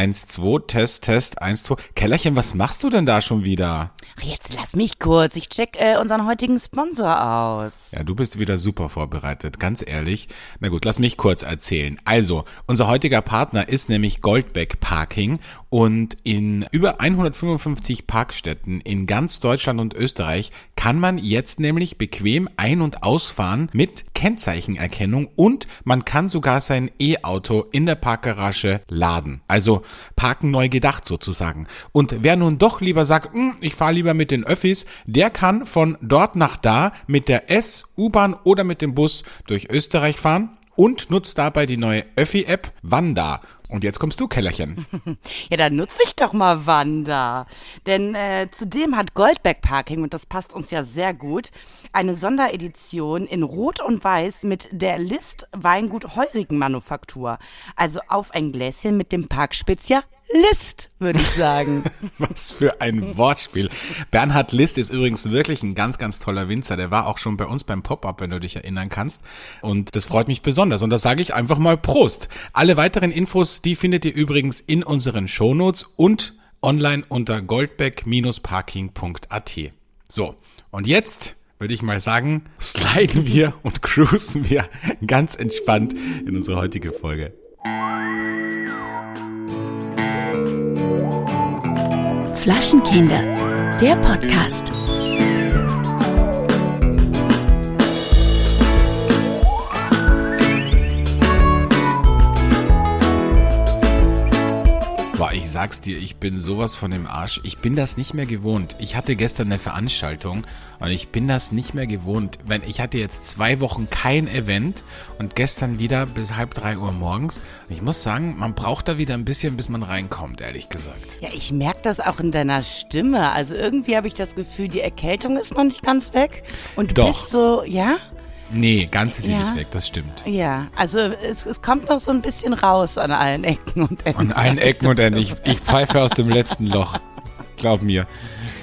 Eins, zwei, Test, Test, eins, zwei. Kellerchen, was machst du denn da schon wieder? Ach, jetzt lass mich kurz. Ich check äh, unseren heutigen Sponsor aus. Ja, du bist wieder super vorbereitet, ganz ehrlich. Na gut, lass mich kurz erzählen. Also, unser heutiger Partner ist nämlich Goldbeck Parking und in über 155 Parkstätten in ganz Deutschland und Österreich kann man jetzt nämlich bequem ein- und ausfahren mit Kennzeichenerkennung und man kann sogar sein E-Auto in der Parkgarage laden. Also parken neu gedacht sozusagen. Und wer nun doch lieber sagt, hm, ich fahre lieber mit den Öffis, der kann von dort nach da mit der S, U-Bahn oder mit dem Bus durch Österreich fahren und nutzt dabei die neue Öffi-App Wanda. Und jetzt kommst du, Kellerchen. Ja, dann nutze ich doch mal Wanda. Denn äh, zudem hat Goldback Parking, und das passt uns ja sehr gut, eine Sonderedition in Rot und Weiß mit der List Weingut Heurigen Manufaktur. Also auf ein Gläschen mit dem Parkspezial List, würde ich sagen. Was für ein Wortspiel. Bernhard List ist übrigens wirklich ein ganz, ganz toller Winzer. Der war auch schon bei uns beim Pop-Up, wenn du dich erinnern kannst. Und das freut mich besonders. Und das sage ich einfach mal Prost. Alle weiteren Infos, die findet ihr übrigens in unseren Shownotes und online unter goldbeck-parking.at. So, und jetzt würde ich mal sagen, sliden wir und cruisen wir ganz entspannt in unsere heutige Folge. Flaschenkinder, der Podcast. Sag's dir, ich bin sowas von dem Arsch. Ich bin das nicht mehr gewohnt. Ich hatte gestern eine Veranstaltung und ich bin das nicht mehr gewohnt. Wenn ich hatte jetzt zwei Wochen kein Event und gestern wieder bis halb drei Uhr morgens. Und ich muss sagen, man braucht da wieder ein bisschen, bis man reinkommt, ehrlich gesagt. Ja, ich merke das auch in deiner Stimme. Also irgendwie habe ich das Gefühl, die Erkältung ist noch nicht ganz weg. Und du Doch. bist so, ja? Nee, ganz ist sie Ja. nicht weg, das stimmt. Ja, also es, es kommt noch so ein bisschen raus an allen Ecken und Enden. An allen Ecken und Enden. Ich, ich pfeife aus dem letzten Loch. Glaub mir.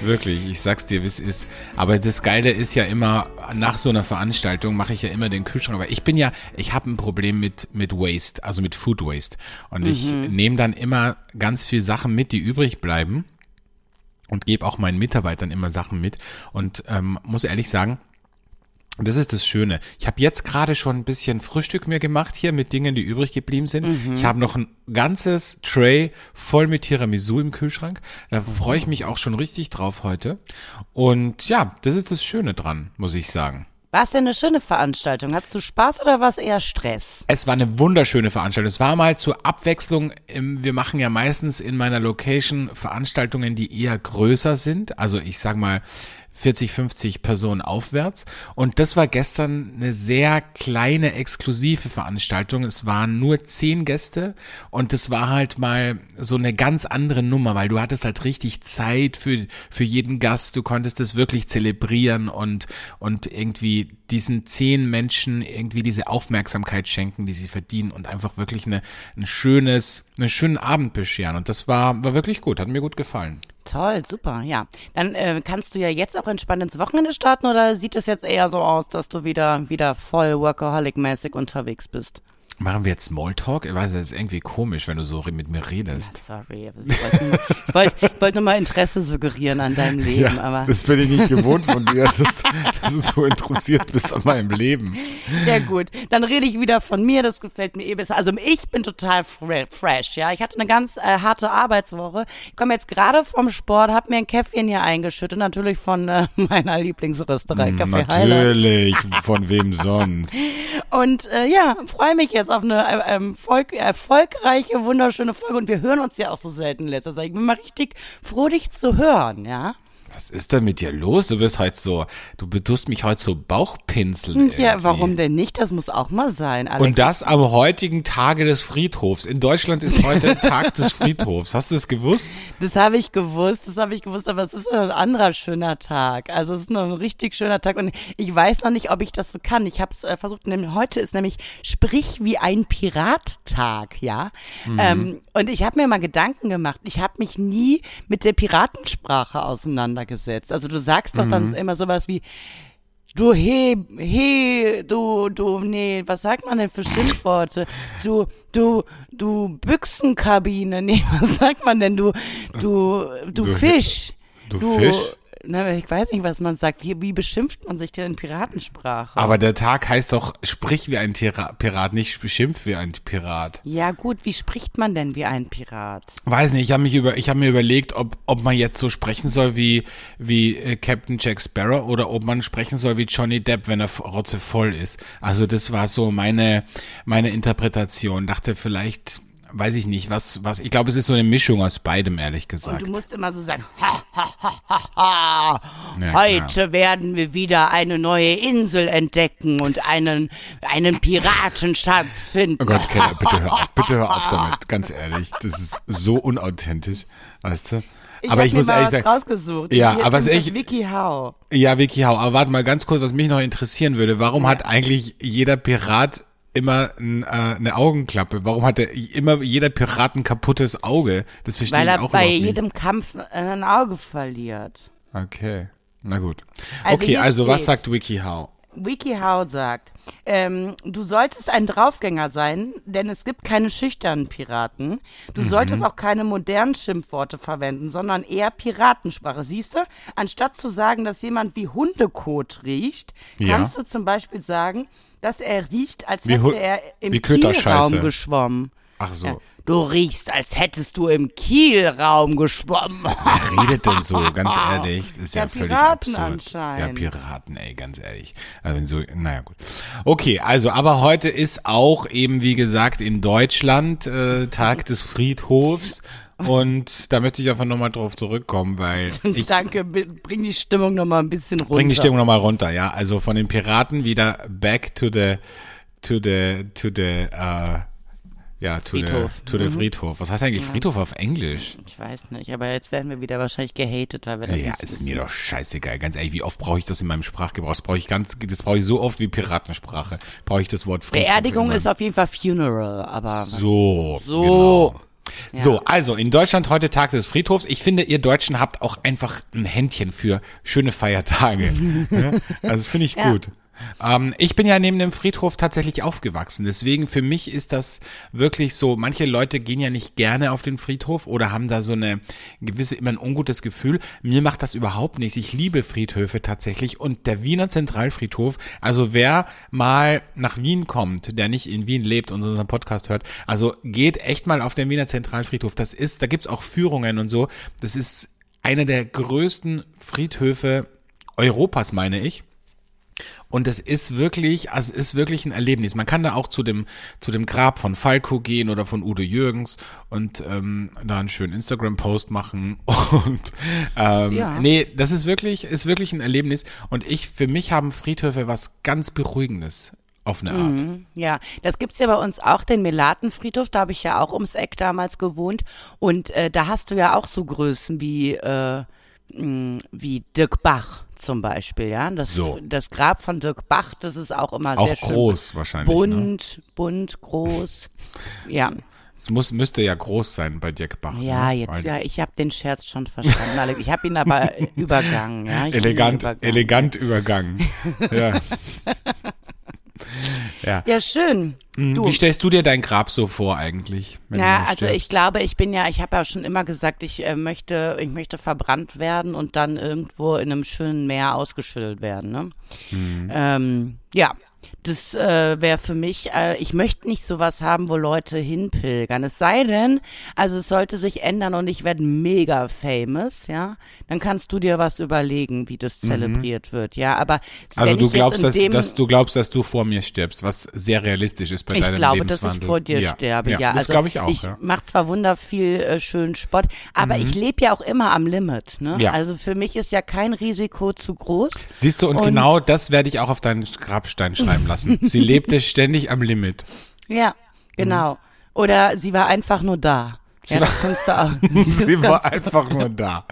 Wirklich, ich sag's dir, wie es ist. Aber das Geile ist ja immer, nach so einer Veranstaltung mache ich ja immer den Kühlschrank. Aber ich bin ja, ich habe ein Problem mit, mit Waste, also mit Food Waste. Und ich nehme dann immer ganz viel Sachen mit, die übrig bleiben. Und gebe auch meinen Mitarbeitern immer Sachen mit. Und ähm, muss ehrlich sagen, das ist das Schöne. Ich habe jetzt gerade schon ein bisschen Frühstück mir gemacht hier mit Dingen, die übrig geblieben sind. Ich habe noch ein ganzes Tray voll mit Tiramisu im Kühlschrank. Da freue ich mich auch schon richtig drauf heute. Und ja, das ist das Schöne dran, muss ich sagen. War es denn eine schöne Veranstaltung? Hattest du Spaß oder war es eher Stress? Es war eine wunderschöne Veranstaltung. Es war mal zur Abwechslung. ähm, Wir machen ja meistens in meiner Location Veranstaltungen, die eher größer sind. Also ich sag mal 40, 50 Personen aufwärts. Und das war gestern eine sehr kleine, exklusive Veranstaltung. Es waren nur zehn Gäste und das war halt mal so eine ganz andere Nummer, weil du hattest halt richtig Zeit für, für jeden Gast. Du konntest es wirklich zelebrieren und, und irgendwie diesen zehn Menschen irgendwie diese Aufmerksamkeit schenken, die sie verdienen und einfach wirklich eine, ein schönes, einen schönen Abend bescheren. Und das war, war wirklich gut, hat mir gut gefallen. Toll, super, ja. Dann äh, kannst du ja jetzt auch entspannt ins Wochenende starten oder sieht es jetzt eher so aus, dass du wieder, wieder voll Workaholic-mäßig unterwegs bist? Machen wir jetzt Smalltalk? Ich weiß, das ist irgendwie komisch, wenn du so mit mir redest. Sorry, ich wollte nur, ich wollte, ich wollte nur mal Interesse suggerieren an deinem Leben, aber das bin ich nicht gewohnt von dir, dass, dass du so interessiert bist an meinem Leben. ja gut. Dann rede ich wieder von mir, das gefällt mir eh besser. Also ich bin total fre fresh, ja. Ich hatte eine ganz äh, harte Arbeitswoche. Ich komme jetzt gerade vom Sport, habe mir ein Käffchen hier eingeschüttet, natürlich von äh, meiner Lieblingsrösterei, Café Heiler. Natürlich, von wem sonst? Und äh, ja, freue mich jetzt auf eine äh, ähm, Volk, erfolgreiche, wunderschöne Folge. Und wir hören uns ja auch so selten letzter Zeit. Ich bin mal richtig froh, dich zu hören, ja. Was ist denn mit dir los? Du bist heute so, du bedurst mich heute so Bauchpinseln. Ja, irgendwie. warum denn nicht? Das muss auch mal sein, Alex. Und das am heutigen Tage des Friedhofs. In Deutschland ist heute Tag des Friedhofs. Hast du es gewusst? Das habe ich gewusst, das habe ich gewusst, aber es ist ein anderer schöner Tag. Also es ist noch ein richtig schöner Tag und ich weiß noch nicht, ob ich das so kann. Ich habe es äh, versucht, nämlich heute ist nämlich Sprich wie ein Pirattag, ja. Ähm, und ich habe mir mal Gedanken gemacht. Ich habe mich nie mit der Piratensprache auseinandergesetzt. Also du sagst doch dann immer sowas wie du he, he, du, du, nee, was sagt man denn für Schimpfworte? Du, du, du Büchsenkabine, nee, was sagt man denn? Du, du, du, Du- Fisch. du Fisch? Na, ich weiß nicht, was man sagt. Wie, wie beschimpft man sich denn in Piratensprache? Aber der Tag heißt doch, sprich wie ein Tira Pirat, nicht beschimpf wie ein Pirat. ja gut, wie spricht man denn wie ein Pirat? Weiß nicht, ich habe mich über, ich habe mir überlegt, ob, ob man jetzt so sprechen soll wie, wie äh, Captain Jack Sparrow oder ob man sprechen soll wie Johnny Depp, wenn er rotzevoll ist. Also das war so meine, meine Interpretation. Dachte vielleicht, weiß ich nicht, was, was, ich glaube, es ist so eine Mischung aus beidem, ehrlich Und gesagt. du musst immer so sagen, ha, ha, ha, ha, ha. Ja, Heute werden wir wieder eine neue Insel entdecken und einen, einen Piratenschatz finden. Oh Gott, Keller, bitte hör auf, bitte hör auf damit, ganz ehrlich. Das ist so unauthentisch, weißt du? Ich aber ich muss ehrlich sagen, rausgesucht. Ja, Hier aber es ist das Wiki How. Ja, Vicky Hau, aber warte mal ganz kurz, was mich noch interessieren würde. Warum hat eigentlich jeder Pirat immer ein, äh, eine Augenklappe? Warum hat er immer jeder Pirat ein kaputtes Auge? Das verstehe Weil ich er auch bei überhaupt jedem Kampf ein Auge verliert. nicht. Okay, na gut. Also okay, also was steht- sagt Wiki How? WikiHow sagt, ähm, du solltest ein Draufgänger sein, denn es gibt keine schüchternen Piraten. Du Mhm. solltest auch keine modernen Schimpfworte verwenden, sondern eher Piratensprache. Siehst du, anstatt zu sagen, dass jemand wie Hundekot riecht, Ja. kannst du zum Beispiel sagen, dass er riecht, als Wie hätte er im. Kielraum geschwommen. Ach so. Ja. Du riechst, als hättest du im Kielraum geschwommen. Wer redet denn so, ganz ehrlich? Das ist ja, Ja, völlig Piraten absurd. anscheinend. Ja, Piraten, ey, ganz ehrlich. Also wenn so, naja gut. Okay, also, aber heute ist auch eben, wie gesagt, in Deutschland äh, Tag des Friedhofs. Und da möchte ich einfach nochmal drauf zurückkommen, weil ich Danke, bring die Stimmung noch mal ein bisschen runter. bring die Stimmung nochmal runter, ja. Also von den Piraten wieder back to the, to the, to the, äh, ja, to Friedhof. the, to the Friedhof. Was heißt eigentlich Friedhof auf Englisch? Ich weiß nicht, aber jetzt werden wir wieder wahrscheinlich gehatet, weil wir das Ja, ist wissen. mir doch scheißegal. Ganz ehrlich, wie oft brauche ich das in meinem Sprachgebrauch? Das brauche ich ganz, das brauche ich so oft wie Piratensprache. Brauche ich das Wort Friedhof Beerdigung ist auf jeden Fall Funeral, aber so. So. Genau. So, also in Deutschland heute Tag des Friedhofs. Ich finde, ihr Deutschen habt auch einfach ein Händchen für schöne Feiertage. Also das finde ich Ja. gut. Ähm, ich bin ja neben dem Friedhof tatsächlich aufgewachsen. Deswegen für mich ist das wirklich so, manche Leute gehen ja nicht gerne auf den Friedhof oder haben da so eine gewisse, immer ein ungutes Gefühl. Mir macht das überhaupt nichts. Ich liebe Friedhöfe tatsächlich und der Wiener Zentralfriedhof, also wer mal nach Wien kommt, der nicht in Wien lebt und unseren Podcast hört, also geht echt mal auf den Wiener Zentralfriedhof. Das ist, da gibt's auch Führungen und so. Das ist einer der größten Friedhöfe Europas, meine ich. Und es ist wirklich, also es ist wirklich ein Erlebnis. Man kann da auch zu dem, zu dem Grab von Falco gehen oder von Udo Jürgens und ähm, da einen schönen Instagram-Post machen. Und ähm, Ja. nee, das ist wirklich, ist wirklich ein Erlebnis. Und ich, für mich haben Friedhöfe was ganz Beruhigendes auf eine Art. ja, das gibt's ja bei uns auch, den Melatenfriedhof, da habe ich ja auch ums Eck damals gewohnt und äh, da hast du ja auch so Größen wie, äh, wie Dirk Bach zum Beispiel, ja. Das, So. das Grab von Dirk Bach, das ist auch immer Auch sehr schön. groß wahrscheinlich. Ne? Bunt, bunt, groß. Ja. Es muss, müsste ja groß sein bei Dirk Bach. Ja, ne? jetzt, Weil- ja, ich habe den Scherz schon verstanden. Alex. Ich habe ihn aber übergangen, ja. Ich ihn Elegant, übergangen. elegant übergangen. Ja. Ja. Ja, schön. Du. Wie stellst du dir dein Grab so vor eigentlich? Ja, also ich glaube, ich bin ja, ich habe ja schon immer gesagt, ich äh, möchte, ich möchte verbrannt werden und dann irgendwo in einem schönen Meer ausgeschüttelt werden. Ne? Mhm. Ähm, ja, das äh, wäre für mich, äh, ich möchte nicht sowas haben, wo Leute hinpilgern. Es sei denn, also es sollte sich ändern und ich werde mega famous, ja, dann kannst du dir was überlegen, wie das zelebriert wird, ja. Aber Mhm. Also du ich glaubst, dass, dass du glaubst, dass du vor mir stirbst, was sehr realistisch ist bei ich deinem glaube, dass Lebenswandel. ich vor dir ja. sterbe, ja. Ja, das also glaube ich auch. Ich ja. Mhm. mache zwar wunder viel äh, schönen Sport, aber ich lebe ja auch immer am Limit. Ne? Ja. Also für mich ist ja kein Risiko zu groß. Siehst du, und, Und- genau das werde ich auch auf deinen Grabstein schreiben lassen. Sie lebte ständig am Limit. Ja, genau. Oder sie war einfach nur da. Ja, Sie war- du auch. Sie war einfach nur da.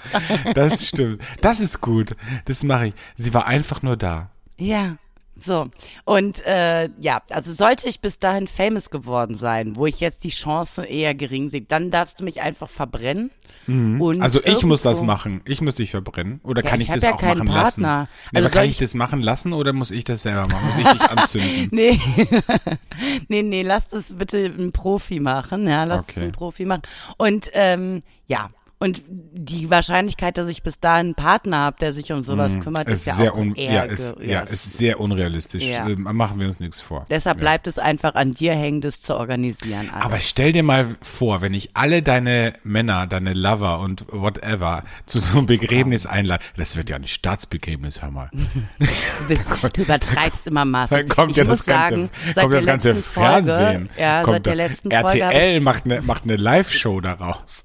Das stimmt. Das ist gut. Das mache ich. Sie war einfach nur da. Ja, So, und äh, ja, also sollte ich bis dahin famous geworden sein, wo ich jetzt die Chance eher gering sehe, dann darfst du mich einfach verbrennen. Und Also ich muss das machen. Ich muss dich verbrennen. Oder Ja, kann ich ich, das ja auch machen lassen? Partner. Nee, Also aber kann soll ich ich- das machen lassen oder muss ich das selber machen? Muss ich dich anzünden? Nee, nee, nee, lass das bitte ein Profi machen, ja, lass Okay. es ein Profi machen. Und ähm, ja, und die Wahrscheinlichkeit, dass ich bis dahin einen Partner habe, der sich um sowas kümmert, ist, ist ja sehr auch eher ja, ist, ja, ist sehr unrealistisch. Ja. Ähm, machen wir uns nichts vor. Deshalb ja. bleibt es einfach an dir hängen, das zu organisieren. alles. Aber stell dir mal vor, wenn ich alle deine Männer, deine Lover und whatever zu so einem Begräbnis einlade, das wird ja ein Staatsbegräbnis, hör mal. Du, bist, du übertreibst immer maßlos. Dann kommt ich ja das ganze, sagen, kommt das ganze letzten Folge, Fernsehen. Ja, kommt seit der letzten Folge. RTL macht eine macht eine Live-Show daraus.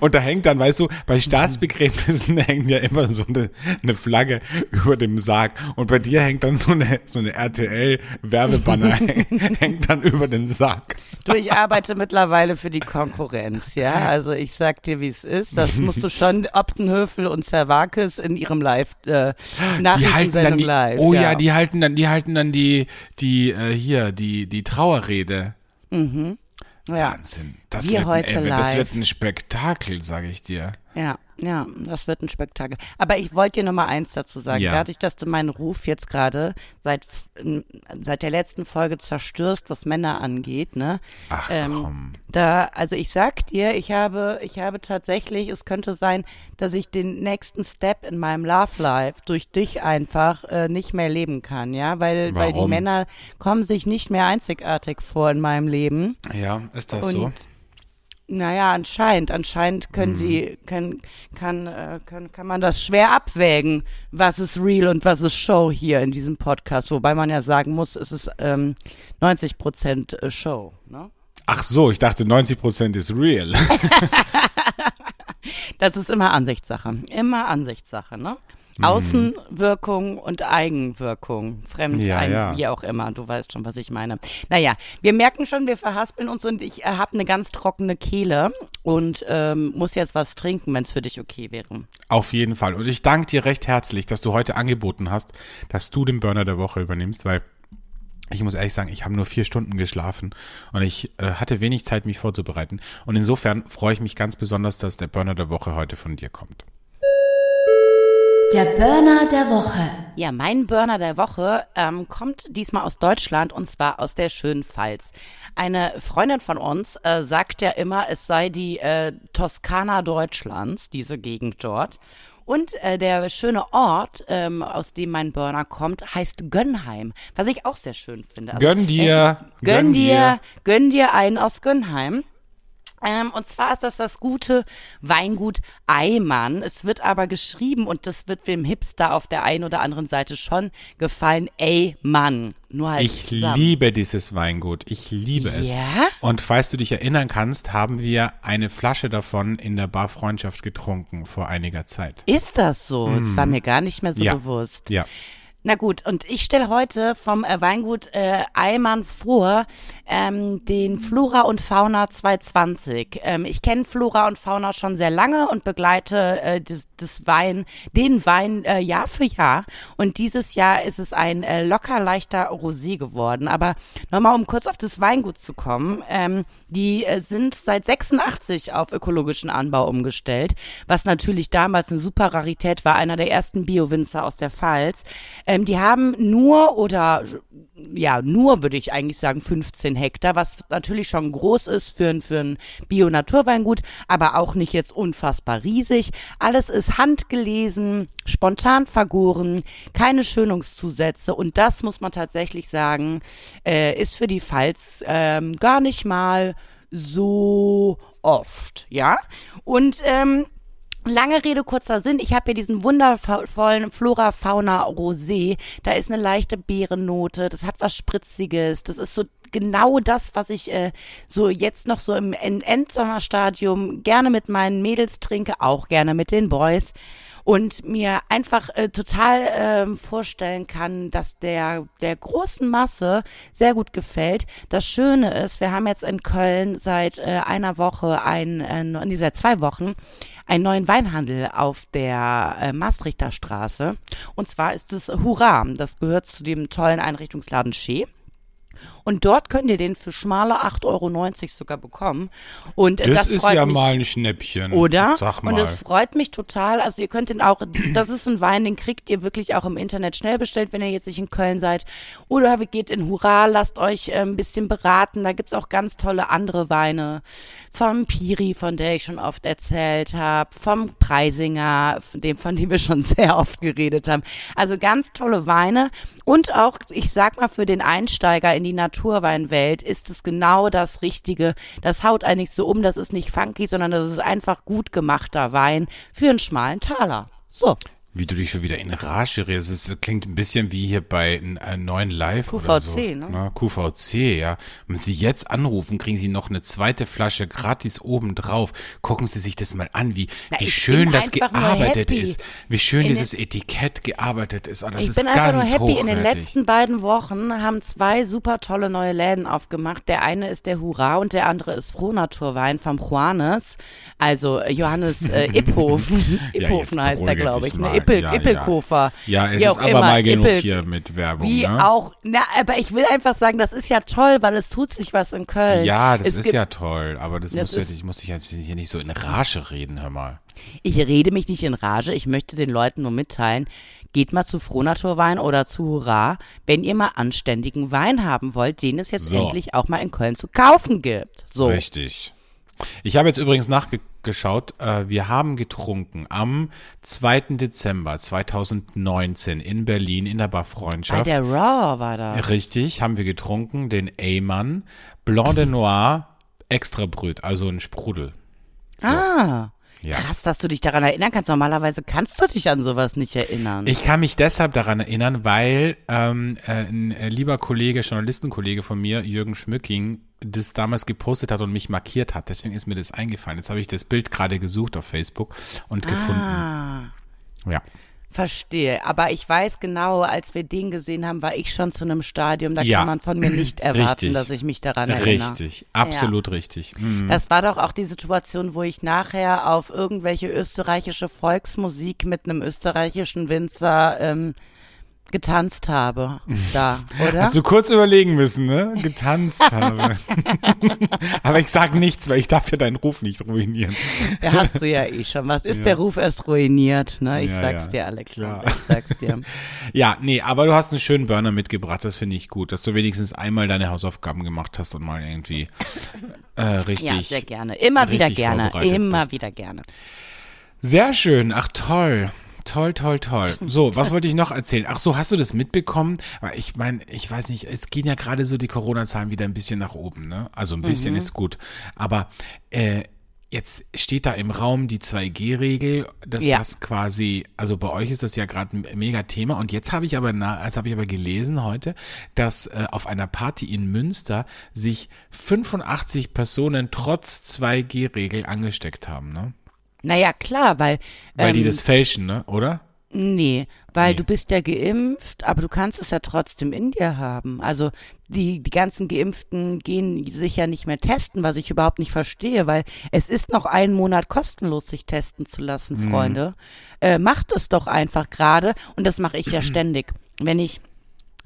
Und da hängt dann, weißt du, bei Staatsbegräbnissen hängt ja immer so eine, eine Flagge über dem Sarg. Und bei dir hängt dann so eine, so eine RTL-Werbebanner hängt dann über den Sarg. Du, ich arbeite mittlerweile für die Konkurrenz, ja. Also ich sag dir, wie es ist. Das musst du schon Optenhöfel und Zerwakis in ihrem Live äh, Die halten dann Nachrichtensendung die, live. oh ja. die halten dann, die halten dann die, die, äh, hier, die, die Trauerrede. Ja. Wahnsinn. Das, Wir wird, heute ein, ey, das wird ein Spektakel, sage ich dir. Ja, ja, das wird ein Spektakel. Aber ich wollte dir noch mal eins dazu sagen. Ja. Dadurch, dass du meinen Ruf jetzt gerade seit, seit der letzten Folge zerstörst, was Männer angeht, ne? Ach Ähm, komm. Da, also ich sag dir, ich habe, ich habe tatsächlich, es könnte sein, dass ich den nächsten Step in meinem Love Life durch dich einfach äh, nicht mehr leben kann, ja, weil, weil die Warum? Männer kommen sich nicht mehr einzigartig vor in meinem Leben. Ja, ist das Und so? Naja, anscheinend, anscheinend können sie, können, kann, äh, kann, kann man das schwer abwägen, was ist real und was ist Show hier in diesem Podcast, wobei man ja sagen muss, es ist ähm, 90 Prozent äh, Show, ne? Ach so, ich dachte 90% ist real. Das ist immer Ansichtssache. Immer Ansichtssache, ne? Außenwirkung und Eigenwirkung. Fremd, Ja, ein, ja. wie auch immer. Du weißt schon, was ich meine. Naja, wir merken schon, wir verhaspeln uns und ich äh, habe eine ganz trockene Kehle und ähm, muss jetzt was trinken, wenn es für dich okay wäre. Auf jeden Fall. Und ich danke dir recht herzlich, dass du heute angeboten hast, dass du den Burner der Woche übernimmst, weil ich muss ehrlich sagen, ich habe nur vier Stunden geschlafen und ich äh, hatte wenig Zeit, mich vorzubereiten. Und insofern freue ich mich ganz besonders, dass der Burner der Woche heute von dir kommt. Der Burner der Woche. Ja, mein Burner der Woche ähm, kommt diesmal aus Deutschland und zwar aus der schönen Pfalz. Eine Freundin von uns äh, sagt ja immer, es sei die äh, Toskana Deutschlands, diese Gegend dort. Und äh, der schöne Ort, ähm, aus dem mein Burner kommt, heißt Gönnheim, was ich auch sehr schön finde. Also, Gönn dir, äh, gönn dir, gönn dir einen aus Gönnheim. Ähm, und zwar ist das das gute Weingut Eimann. Es wird aber geschrieben, und das wird dem Hipster auf der einen oder anderen Seite schon gefallen, Eimann. Nur halt Ich zusammen. liebe dieses Weingut. Ich liebe es. Ja? Und falls du dich erinnern kannst, haben wir eine Flasche davon in der Bar Freundschaft getrunken vor einiger Zeit. Ist das so? Das war mir gar nicht mehr so Mhm. Ja. bewusst. Ja. Na gut, und ich stelle heute vom äh, Weingut äh, Eimann vor ähm, den Flora und Fauna 220. Ähm, ich kenne Flora und Fauna schon sehr lange und begleite äh, das, das Wein, den Wein äh, Jahr für Jahr. Und dieses Jahr ist es ein äh, locker leichter Rosé geworden. Aber nochmal, um kurz auf das Weingut zu kommen. Ähm, die äh, sind seit 86 auf ökologischen Anbau umgestellt, was natürlich damals eine super Rarität war, einer der ersten Bio-Winzer aus der Pfalz. Ähm, die haben nur oder ja, nur würde ich eigentlich sagen 15 Hektar, was natürlich schon groß ist für, ein- für ein Bio-Naturweingut, aber auch nicht jetzt unfassbar riesig. Alles ist handgelesen, spontan vergoren, keine Schönungszusätze und das muss man tatsächlich sagen, äh, ist für die Pfalz ähm, gar nicht mal so oft, ja. Und ähm, Lange Rede, kurzer Sinn. Ich habe hier diesen wundervollen Flora Fauna Rosé. Da ist eine leichte Beerennote. Das hat was Spritziges. Das ist so genau das, was ich äh, so jetzt noch so im En- Endsommerstadium gerne mit meinen Mädels trinke, auch gerne mit den Boys. und mir einfach äh, total ähm, vorstellen kann, dass der der großen Masse sehr gut gefällt. Das Schöne ist, wir haben jetzt in Köln seit äh, einer Woche ein, äh, nee, seit zwei Wochen einen neuen Weinhandel auf der äh, Maastrichter Straße. Und zwar ist es Hurra. Das gehört zu dem tollen Einrichtungsladen Schee. Und dort könnt ihr den für schmale 8,90 Euro sogar bekommen. Und Das, das, ist ja mich, mal ein Schnäppchen. oder? Sag mal. Und es freut mich total. Also ihr könnt den auch, das ist ein Wein, den kriegt ihr wirklich auch im Internet schnell bestellt, wenn ihr jetzt nicht in Köln seid. Oder geht in Hurra, lasst euch äh, ein bisschen beraten. Da gibt's auch ganz tolle andere Weine. Vom Piri, von der ich schon oft erzählt habe. Vom Preisinger, von dem, von dem wir schon sehr oft geredet haben. Also ganz tolle Weine. Und auch, ich sag mal, für den Einsteiger in die Naturweinwelt ist es genau das Richtige. Das haut eigentlich so um, das ist nicht funky, sondern das ist einfach gut gemachter Wein für einen schmalen Taler. So. Wie du dich schon wieder in Rage redest. Es klingt ein bisschen wie hier bei äh, neuen Live oder so. QVC, ne? Na, QVC, ja. Wenn Sie jetzt anrufen, kriegen Sie noch eine zweite Flasche gratis oben drauf. Gucken Sie sich das mal an, wie, Na, wie schön das gearbeitet ist. Wie schön In dieses Etikett gearbeitet ist. Oh, das ich ist bin einfach nur happy. In den hochwertig. letzten beiden Wochen haben zwei super tolle neue Läden aufgemacht. Der eine ist der Hurra und der andere ist Frohnaturwein vom Juanes. Also äh, Johannes äh, Iphofen. Ja, Iphofen jetzt heißt er, beruhige glaube ich. Ne? Ippel, Ja, ja. Ippelkofer. Ja, es Wie ist aber immer. mal genug Ippel- hier mit Werbung, Wie ne? auch, na, aber ich will einfach sagen, das ist ja toll, weil es tut sich was in Köln. Ja, das es ist ja toll, aber das, Das muss ja, ist- ich muss dich jetzt hier nicht so in Rage reden, hör mal. Ich rede mich nicht in Rage, ich möchte den Leuten nur mitteilen, geht mal zu Frohnaturwein oder zu Hurra, wenn ihr mal anständigen Wein haben wollt, den es jetzt So. endlich auch mal in Köln zu kaufen gibt. So. Richtig. Ich habe jetzt übrigens nachgeschaut, äh, wir haben getrunken am 2. Dezember 2019 in Berlin in der Bei Barfreundschaft. der Raw war das. Richtig, haben wir getrunken, den Eymann Blanc de Noir Extra Brüt, also ein Sprudel. So. Ah. Ja. Krass, dass du dich daran erinnern kannst. Normalerweise kannst du dich an sowas nicht erinnern. Ich kann mich deshalb daran erinnern, weil ähm, äh, ein äh, lieber Kollege, Journalistenkollege von mir, Jürgen Schmücking, das damals gepostet hat und mich markiert hat. Deswegen ist mir das eingefallen. Jetzt habe ich das Bild gerade gesucht auf Facebook und gefunden. ah, Ja. verstehe. Aber ich weiß genau, als wir den gesehen haben, war ich schon zu einem Stadium. Da Ja. kann man von mir nicht erwarten, Richtig. dass ich mich daran erinnere. Richtig, absolut richtig. Mhm. Das war doch auch die Situation, wo ich nachher auf irgendwelche österreichische Volksmusik mit einem österreichischen Winzer ähm, getanzt habe. Da, oder? Hast du kurz überlegen müssen, ne? Getanzt habe. Aber ich sag nichts, weil ich darf ja deinen Ruf nicht ruinieren. Ja, hast du ja eh schon. Was ist der Ruf erst ruiniert, ne? Ich Ja, sag's ja, dir, Alexander. klar. Ich sag's dir. Ja, nee, aber du hast einen schönen Burner mitgebracht, das finde ich gut, dass du wenigstens einmal deine Hausaufgaben gemacht hast und mal irgendwie äh, richtig. Ja, sehr gerne. Immer wieder gerne. Immer bist. wieder gerne. Sehr schön, ach toll. Toll, toll, toll. So, was wollte ich noch erzählen? Ach so, hast du das mitbekommen? Weil ich meine, ich weiß nicht, es gehen ja gerade so die Corona-Zahlen wieder ein bisschen nach oben, ne? Also ein bisschen ist gut. Aber äh, jetzt steht da im Raum die 2G-Regel, dass Ja. das quasi, also bei euch ist das ja gerade ein mega Thema. Und jetzt habe ich aber, als habe ich aber gelesen heute, dass äh, auf einer Party in Münster sich 85 Personen trotz 2G-Regel angesteckt haben, ne? Naja, klar, weil. Weil die ähm, das fälschen, ne? Oder? Nee, weil Nee. du bist ja geimpft, aber du kannst es ja trotzdem in dir haben. Also die, die ganzen Geimpften gehen sich ja nicht mehr testen, was ich überhaupt nicht verstehe, weil es ist noch einen Monat kostenlos, sich testen zu lassen, Freunde. Äh, macht es doch einfach gerade und das mache ich ja ständig. Wenn ich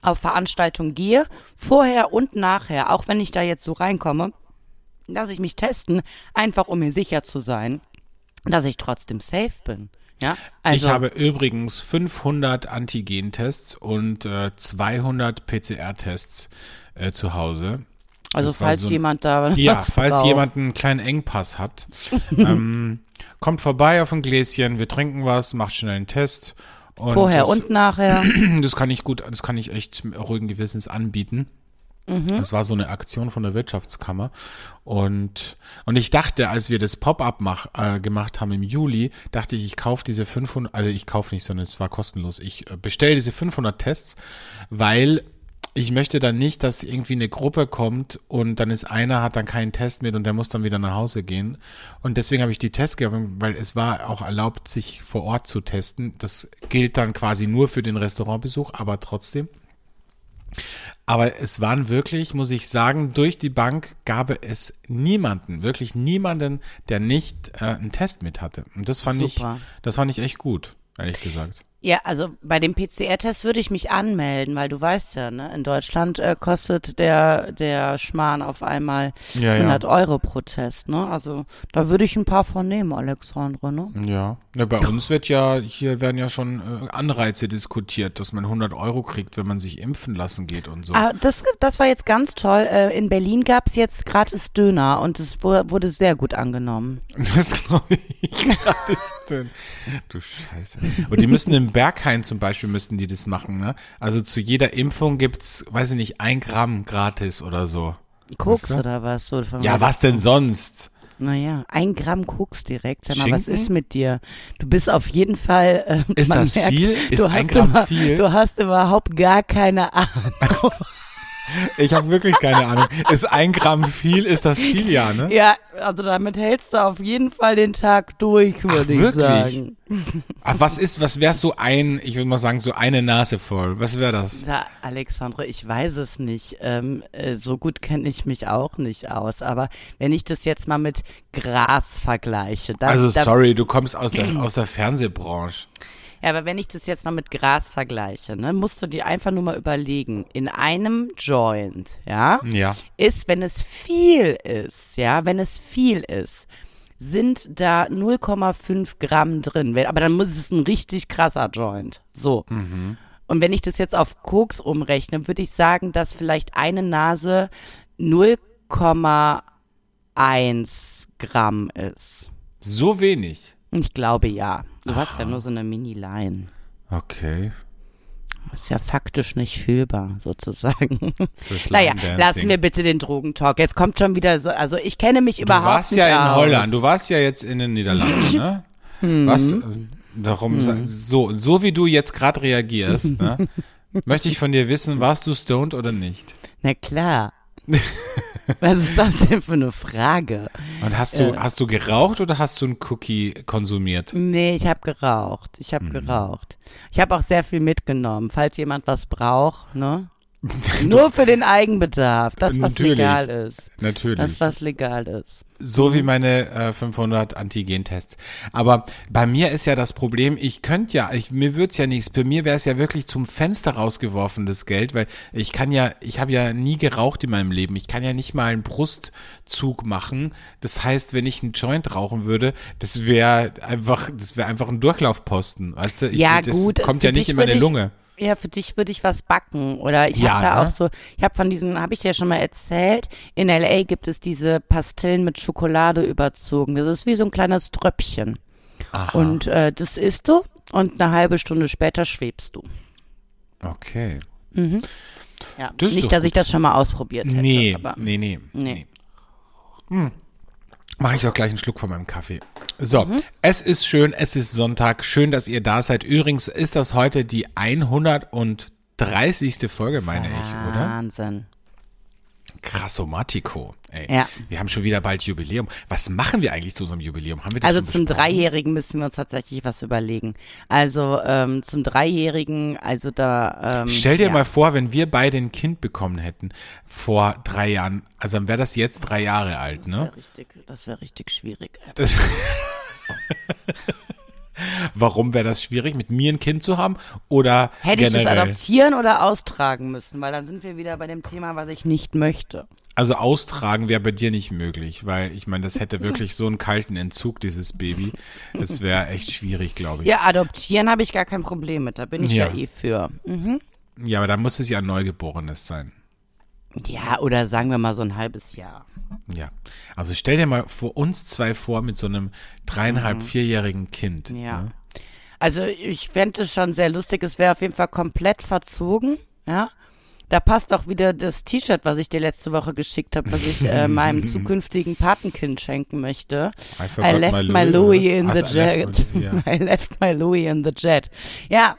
auf Veranstaltungen gehe, vorher und nachher, auch wenn ich da jetzt so reinkomme, dass ich mich testen, einfach um mir sicher zu sein, dass ich trotzdem safe bin. Ja, also ich habe übrigens 500 Antigen-Tests und äh, 200 PCR-Tests äh, zu Hause. Also Das falls so ein- jemand da Ja, falls braucht. jemand einen kleinen Engpass hat, ähm, kommt vorbei auf ein Gläschen, wir trinken was, macht schnell einen Test. Und vorher das, und nachher. das kann ich gut, das kann ich echt ruhigen Gewissens anbieten. Mhm. Das war so eine Aktion von der Wirtschaftskammer und und ich dachte, als wir das Pop-up äh, gemacht haben im Juli, dachte ich, ich kaufe diese 500, also ich kaufe nicht, sondern es war kostenlos. Ich äh, bestelle diese 500 Tests, weil ich möchte dann nicht, dass irgendwie eine Gruppe kommt und dann ist einer, hat dann keinen Test mit und der muss dann wieder nach Hause gehen. Und deswegen habe ich die Tests gegeben, weil es war auch erlaubt, sich vor Ort zu testen. Das gilt dann quasi nur für den Restaurantbesuch, aber trotzdem. Aber es waren wirklich, muss ich sagen, durch die Bank gab es niemanden, wirklich niemanden, der nicht äh, einen Test mit hatte. Und das fand Super. ich, das fand ich echt gut, ehrlich gesagt. Ja, also bei dem PCR-Test würde ich mich anmelden, weil du weißt ja, ne, in Deutschland äh, kostet der der Schmarrn auf einmal Ja, ja. 100 Euro pro Test, ne? Also da würde ich ein paar von nehmen, Alexandre, ne? Ja. Ja, bei uns wird ja, hier werden ja schon äh, Anreize diskutiert, dass man 100 Euro kriegt, wenn man sich impfen lassen geht und so. Ah, das, das war jetzt ganz toll. Äh, in Berlin gab's jetzt gratis Döner und es wu- wurde sehr gut angenommen. Das glaube ich ist denn. Du Scheiße. Und die müssen im Berghain zum Beispiel müssten die das machen, ne? Also zu jeder Impfung gibt's, weiß ich nicht, ein Gramm gratis oder so. Koks Weißt du? oder was? So Ja, was denn sonst? Naja, ein Gramm Koks direkt. Sag mal, Schinken? was ist mit dir? Du bist auf jeden Fall. Äh, Ist das merkt, viel? Ist ein Gramm über, viel? Du hast überhaupt gar keine Ahnung. Ich habe wirklich keine Ahnung. Ist ein Gramm viel? Ist das viel, ja, ne? ja, also damit hältst du auf jeden Fall den Tag durch, würde ich wirklich? sagen. Ach, was ist, was wäre so ein, ich würde mal sagen, so eine Nase voll? Was wäre das? Ja, Alexandre, ich weiß es nicht. Ähm, äh, so gut kenne ich mich auch nicht aus. Aber wenn ich das jetzt mal mit Gras vergleiche, da, Also da, sorry, du kommst aus der, aus der Fernsehbranche. Ja, aber wenn ich das jetzt mal mit Gras vergleiche, ne, musst du dir einfach nur mal überlegen, in einem Joint, ja, Ja. ist, wenn es viel ist, ja, wenn es viel ist, sind da 0,5 Gramm drin. Aber dann muss es ein richtig krasser Joint. So. Und wenn ich das jetzt auf Koks umrechne, würde ich sagen, dass vielleicht eine Nase 0,1 Gramm ist. So wenig. Ich glaube ja. Du hast ja nur so eine Mini-Line. Okay. Ist ja faktisch nicht fühlbar, sozusagen. Naja, Line-Dancing. lassen wir bitte den Drogentalk. Jetzt kommt schon wieder so, also ich kenne mich Du überhaupt warst nicht ja in aus. Holland, du warst ja jetzt in den Niederlanden, ne? Mhm. Was? äh, Darum, sa- so, so wie du jetzt gerade reagierst, ne? Möchte ich von dir wissen, warst du stoned oder nicht? Na klar. Was ist das denn für eine Frage? Und hast du, hast du geraucht oder hast du einen Cookie konsumiert? Nee, ich habe geraucht. Ich Mhm. habe geraucht. Ich habe auch sehr viel mitgenommen, falls jemand was braucht, ne? Nur für den Eigenbedarf, das was Natürlich. legal ist. Natürlich. Das was legal ist. So wie meine äh, 500 Antigen-Tests. Aber bei mir ist ja das Problem, ich könnte ja, ich, mir wird's ja nichts. Bei mir wäre es ja wirklich zum Fenster rausgeworfen, das Geld, weil ich kann ja, ich habe ja nie geraucht in meinem Leben. Ich kann ja nicht mal einen Brustzug machen. Das heißt, wenn ich einen Joint rauchen würde, das wäre einfach, das wäre einfach ein Durchlaufposten. Weißt du? Ich, Ja, das gut, kommt ja nicht in meine würde Lunge. Ja, für dich würde ich was backen. Oder ich Ja, habe da ne? auch so, ich habe von diesen, habe ich dir schon mal erzählt, in LA gibt es diese Pastillen mit Schokolade überzogen. Das ist wie so ein kleines Tröpfchen. Aha. Und äh, das isst du und eine halbe Stunde später schwebst du. Okay. Ja, Das nicht, dass gut. ich das schon mal ausprobiert hätte. Nee, aber nee, nee, Nee. Hm. Mache ich doch gleich einen Schluck von meinem Kaffee. So, Mhm. es ist schön, es ist Sonntag. Schön, dass ihr da seid. Übrigens ist das heute die 130. Folge, meine ich, oder? Wahnsinn. Krassomatico. Ey. Ja. Wir haben schon wieder bald Jubiläum. Was machen wir eigentlich zu einem Jubiläum? Haben wir das Also zum? Dreijährigen müssen wir uns tatsächlich was überlegen. Also ähm, zum Dreijährigen, also da. Ähm, Stell dir ja. mal vor, wenn wir beide ein Kind bekommen hätten vor drei Jahren, also dann wäre das jetzt drei Jahre alt, ne? Das wäre richtig, das wär richtig schwierig. Das Warum wäre das schwierig, mit mir ein Kind zu haben oder Hätte ich es generell? adoptieren oder austragen müssen, weil dann sind wir wieder bei dem Thema, was ich nicht möchte. Also austragen wäre bei dir nicht möglich, weil ich meine, das hätte wirklich so einen kalten Entzug, dieses Baby. Das wäre echt schwierig, glaube ich. Ja, adoptieren habe ich gar kein Problem mit, da bin ich ja, Ja. eh für. Mhm. Ja, aber da muss es ja ein Neugeborenes sein. Ja, oder sagen wir mal so ein halbes Jahr. Ja. Also stell dir mal vor uns zwei vor mit so einem dreieinhalb, vierjährigen Kind. Mhm. Ja. Ne? Also ich fände es schon sehr lustig, es wäre auf jeden Fall komplett verzogen, ja. Da passt auch wieder das T-Shirt, was ich dir letzte Woche geschickt habe, was ich äh, meinem zukünftigen Patenkind schenken möchte. I I left my my Louis, Louis in oder the? Ach, I left jet. my- ja. I left my Louis in the jet. Ja,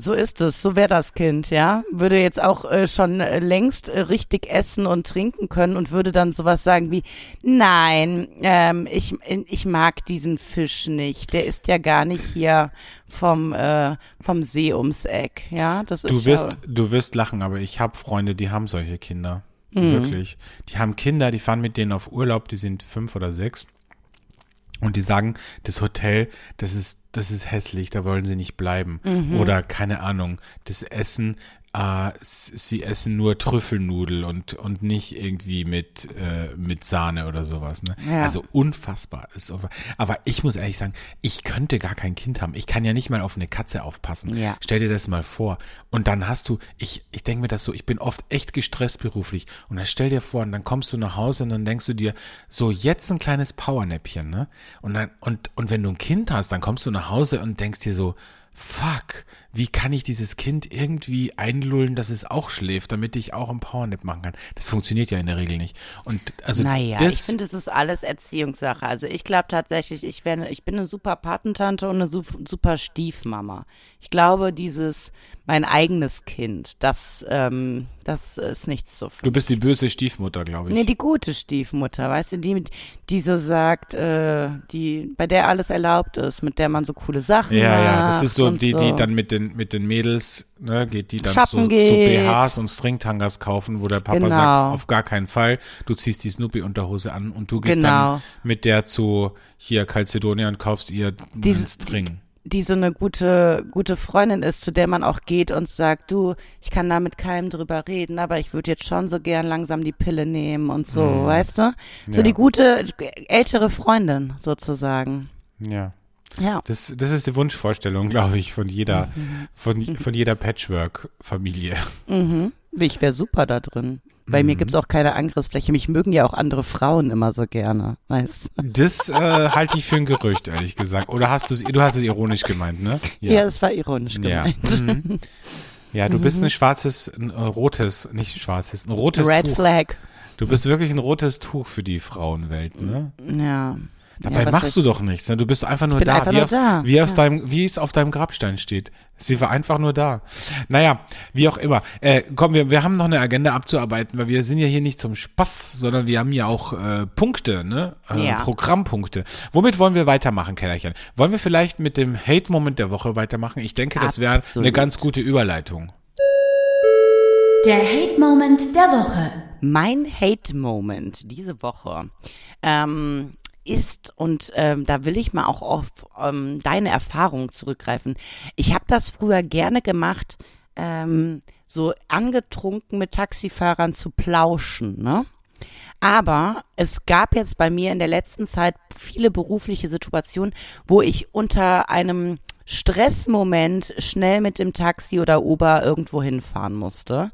So ist es, so wäre das Kind, ja. Würde jetzt auch äh, schon äh, längst äh, richtig essen und trinken können und würde dann sowas sagen wie, nein, ähm, ich, ich mag diesen Fisch nicht. Der ist ja gar nicht hier vom, äh, vom See ums Eck, ja. Das ist Du wirst, ja, du wirst lachen, aber ich habe Freunde, die haben solche Kinder. Mhm. Wirklich. Die haben Kinder, die fahren mit denen auf Urlaub, die sind fünf oder sechs. Und die sagen, das Hotel, das ist, das ist hässlich, da wollen sie nicht bleiben. Mhm. Oder keine Ahnung, das Essen, äh, sie essen nur Trüffelnudel und und nicht irgendwie mit äh, mit Sahne oder sowas. Ne? Ja. Also unfassbar. Aber ich muss ehrlich sagen, ich könnte gar kein Kind haben. Ich kann ja nicht mal auf eine Katze aufpassen. Ja. Stell dir das mal vor. Und dann hast du, ich ich denke mir das so, ich bin oft echt gestresst beruflich. Und dann stell dir vor, und dann kommst du nach Hause und dann denkst du dir, so jetzt ein kleines Powernäppchen, ne? Und dann und und wenn du ein Kind hast, dann kommst du nach Hause und denkst dir so, fuck, wie kann ich dieses Kind irgendwie einlullen, dass es auch schläft, damit ich auch ein Powernap machen kann? Das funktioniert ja in der Regel nicht. Und also naja, ich finde, es ist alles Erziehungssache. Also ich glaube tatsächlich, ich werde, ich bin eine super Patentante und eine super Stiefmama. Ich glaube, dieses mein eigenes Kind. Das, ähm, das ist nichts so. Du bist die böse Stiefmutter, glaube ich. Nee, die gute Stiefmutter, weißt du, die, die so sagt, äh, die, bei der alles erlaubt ist, mit der man so coole Sachen ja, macht. Ja, ja, das ist so, die, so. die dann mit den, mit den Mädels, ne, geht die dann so, so, BHs und Stringtangas kaufen, wo der Papa genau. sagt, auf gar keinen Fall, du ziehst die Snoopy-Unterhose an und du gehst genau. dann mit der zu hier Calcedonia und kaufst ihr einen String die so eine gute, gute Freundin ist, zu der man auch geht und sagt, du, ich kann da mit keinem drüber reden, aber ich würde jetzt schon so gern langsam die Pille nehmen und so, mhm. weißt du? So ja. die gute, ältere Freundin sozusagen. Ja. Ja. Das, das ist die Wunschvorstellung, glaube ich, von jeder, mhm. von, von jeder Patchwork-Familie. Mhm. Ich wäre super da drin. Bei mhm. mir gibt's auch keine Angriffsfläche. Mich mögen ja auch andere Frauen immer so gerne. Weißt? Das äh, halte ich für ein Gerücht, ehrlich gesagt. Oder hast du es, du hast es ironisch gemeint, ne? Ja, ja das war ironisch gemeint. Ja, mhm. ja du bist ein schwarzes, ein rotes, nicht schwarzes, ein rotes Red Tuch. Flag. Du bist wirklich ein rotes Tuch für die Frauenwelt, ne? Ja. Dabei ja, machst du doch nichts, ne? Du bist einfach nur da, einfach wie, nur auf, da. Wie, auf ja. deinem, wie es auf deinem Grabstein steht. Sie war einfach nur da. Naja, wie auch immer. Äh, komm, wir, wir haben noch eine Agenda abzuarbeiten, weil wir sind ja hier nicht zum Spaß, sondern wir haben ja auch äh, Punkte, ne? Äh, ja. Programmpunkte. Womit wollen wir weitermachen, Kellerchen? Wollen wir vielleicht mit dem Hate-Moment der Woche weitermachen? Ich denke, das wäre eine ganz gute Überleitung. Der Hate-Moment der Woche. Mein Hate-Moment diese Woche. Ähm, ist und ähm, da will ich mal auch auf ähm, deine Erfahrung zurückgreifen. Ich habe das früher gerne gemacht, ähm, so angetrunken mit Taxifahrern zu plauschen, ne? Aber es gab jetzt bei mir in der letzten Zeit viele berufliche Situationen, wo ich unter einem Stressmoment schnell mit dem Taxi oder Uber irgendwo hinfahren musste.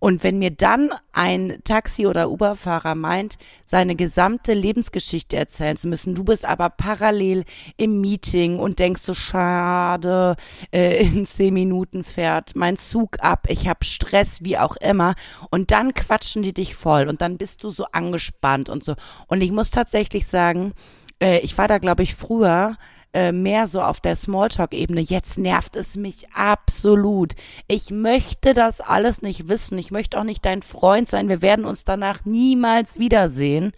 Und wenn mir dann ein Taxi- oder Uberfahrer meint, seine gesamte Lebensgeschichte erzählen zu müssen, du bist aber parallel im Meeting und denkst so, schade, äh, in zehn Minuten fährt mein Zug ab, ich habe Stress, wie auch immer. Und dann quatschen die dich voll und dann bist du so angespannt und so. Und ich muss tatsächlich sagen, äh, ich war da, glaube ich, früher äh, mehr so auf der Smalltalk-Ebene. Jetzt nervt es mich absolut. Ich möchte das alles nicht wissen. Ich möchte auch nicht dein Freund sein. Wir werden uns danach niemals wiedersehen.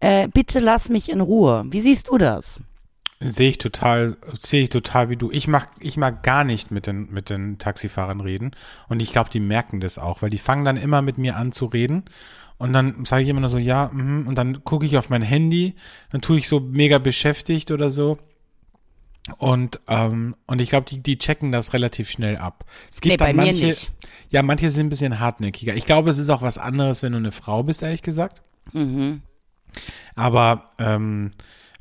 Äh, bitte lass mich in Ruhe. Wie siehst du das? Sehe ich total, sehe ich total wie du. Ich mag, ich mag gar nicht mit den, mit den Taxifahrern reden. Und ich glaube, die merken das auch, weil die fangen dann immer mit mir an zu reden. Und dann sage ich immer nur so, ja, mh, und dann gucke ich auf mein Handy, dann tue ich so mega beschäftigt oder so. Und, ähm, und ich glaube, die, die checken das relativ schnell ab. Es gibt nee, bei manche, mir nicht. Ja, manche sind ein bisschen hartnäckiger. Ich glaube, es ist auch was anderes, wenn du eine Frau bist, ehrlich gesagt. Mhm. Aber, ähm,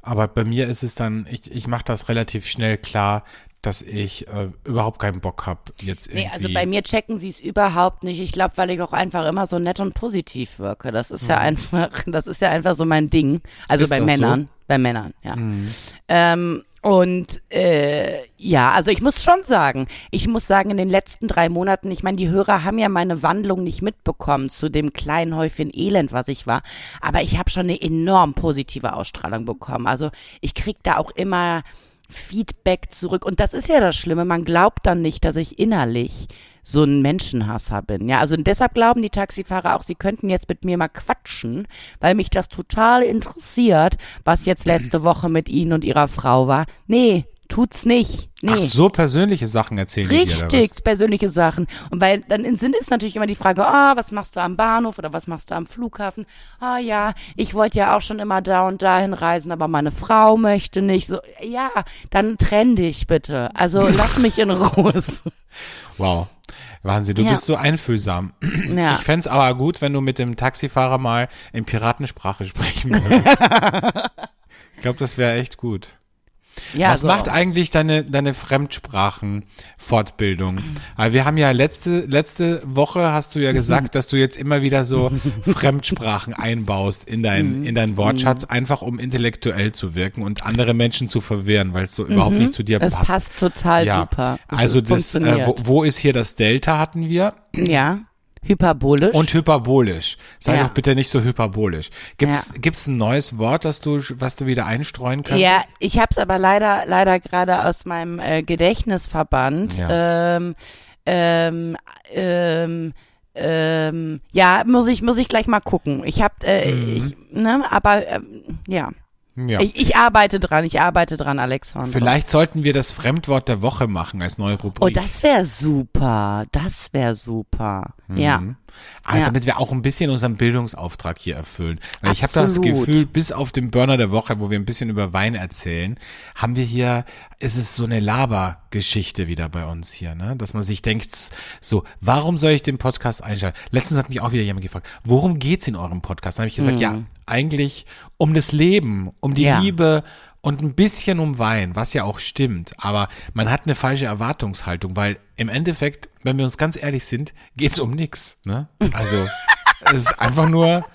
aber bei mir ist es dann, ich, ich mache das relativ schnell klar, dass ich äh, überhaupt keinen Bock habe jetzt irgendwie. Nee, also bei mir checken sie es überhaupt nicht. Ich glaube, weil ich auch einfach immer so nett und positiv wirke. Das ist mhm. ja einfach, das ist ja einfach so mein Ding. Also ist bei Männern, so? bei Männern, ja. Mhm. Ähm, und äh, ja, also ich muss schon sagen, ich muss sagen, in den letzten drei Monaten, ich meine, die Hörer haben ja meine Wandlung nicht mitbekommen zu dem kleinen Häufchen Elend, was ich war, aber ich habe schon eine enorm positive Ausstrahlung bekommen. Also ich krieg da auch immer Feedback zurück. Und das ist ja das Schlimme. Man glaubt dann nicht, dass ich innerlich so ein Menschenhasser bin. Ja, also deshalb glauben die Taxifahrer auch, sie könnten jetzt mit mir mal quatschen, weil mich das total interessiert, was jetzt letzte Woche mit ihnen und ihrer Frau war. Nee, tut's nicht. Nee. Ach, so persönliche Sachen erzählen die dir, Richtig, persönliche Sachen. Und weil dann in Sinn ist natürlich immer die Frage, ah, was machst du am Bahnhof oder was machst du am Flughafen? Ah ja, ich wollte ja auch schon immer da und dahin reisen, aber meine Frau möchte nicht. So, ja, dann trenn dich bitte. Also lass mich in Ruhe. Wow. Wahnsinn, du Ja. bist so einfühlsam. Ja. Ich fänd's aber gut, wenn du mit dem Taxifahrer mal in Piratensprache sprechen würdest. ich glaube, das wäre echt gut. Ja, Was so. macht eigentlich deine, deine Fremdsprachen-Fortbildung? Weil wir haben ja letzte, letzte Woche hast du ja gesagt, dass du jetzt immer wieder so Fremdsprachen einbaust in dein, in deinen Wortschatz, einfach um intellektuell zu wirken und andere Menschen zu verwirren, weil es so überhaupt nicht zu dir Es passt. passt total ja. super. Es Also das, äh, wo, wo ist hier das Delta hatten wir? ja, hyperbolisch. Und hyperbolisch. Sei Ja. doch bitte nicht so hyperbolisch. Gibt's, gibt's ein neues Wort, das du, was du wieder einstreuen könntest? Ja, ich habe es aber leider, leider gerade aus meinem äh, Gedächtnis verbannt. Ja. Ähm, ähm, ähm, ähm, ja, muss ich, muss ich gleich mal gucken. Ich habe, äh, ich, ne, aber ähm, ja. Mhm. ja. Ich, ich arbeite dran, ich arbeite dran, Alexander. Vielleicht sollten wir das Fremdwort der Woche machen als neue Rubrik. Oh, das wäre super. Das wäre super. Ja. Also Ja. damit wir auch ein bisschen unseren Bildungsauftrag hier erfüllen. Weil ich habe das. Gefühl, bis auf den Burner der Woche, wo wir ein bisschen über Wein erzählen, haben wir hier, ist es so eine Labergeschichte wieder bei uns hier, ne? Dass man sich denkt, so, warum soll ich den Podcast einschalten? Letztens hat mich auch wieder jemand gefragt, worum geht's in eurem Podcast? Dann habe ich gesagt, ja, eigentlich um das Leben, um die. Ja. Liebe und ein bisschen um Wein, was ja auch stimmt. Aber man hat eine falsche Erwartungshaltung, weil im Endeffekt, wenn wir uns ganz ehrlich sind, geht's um nix. Ne? Also es ist einfach nur,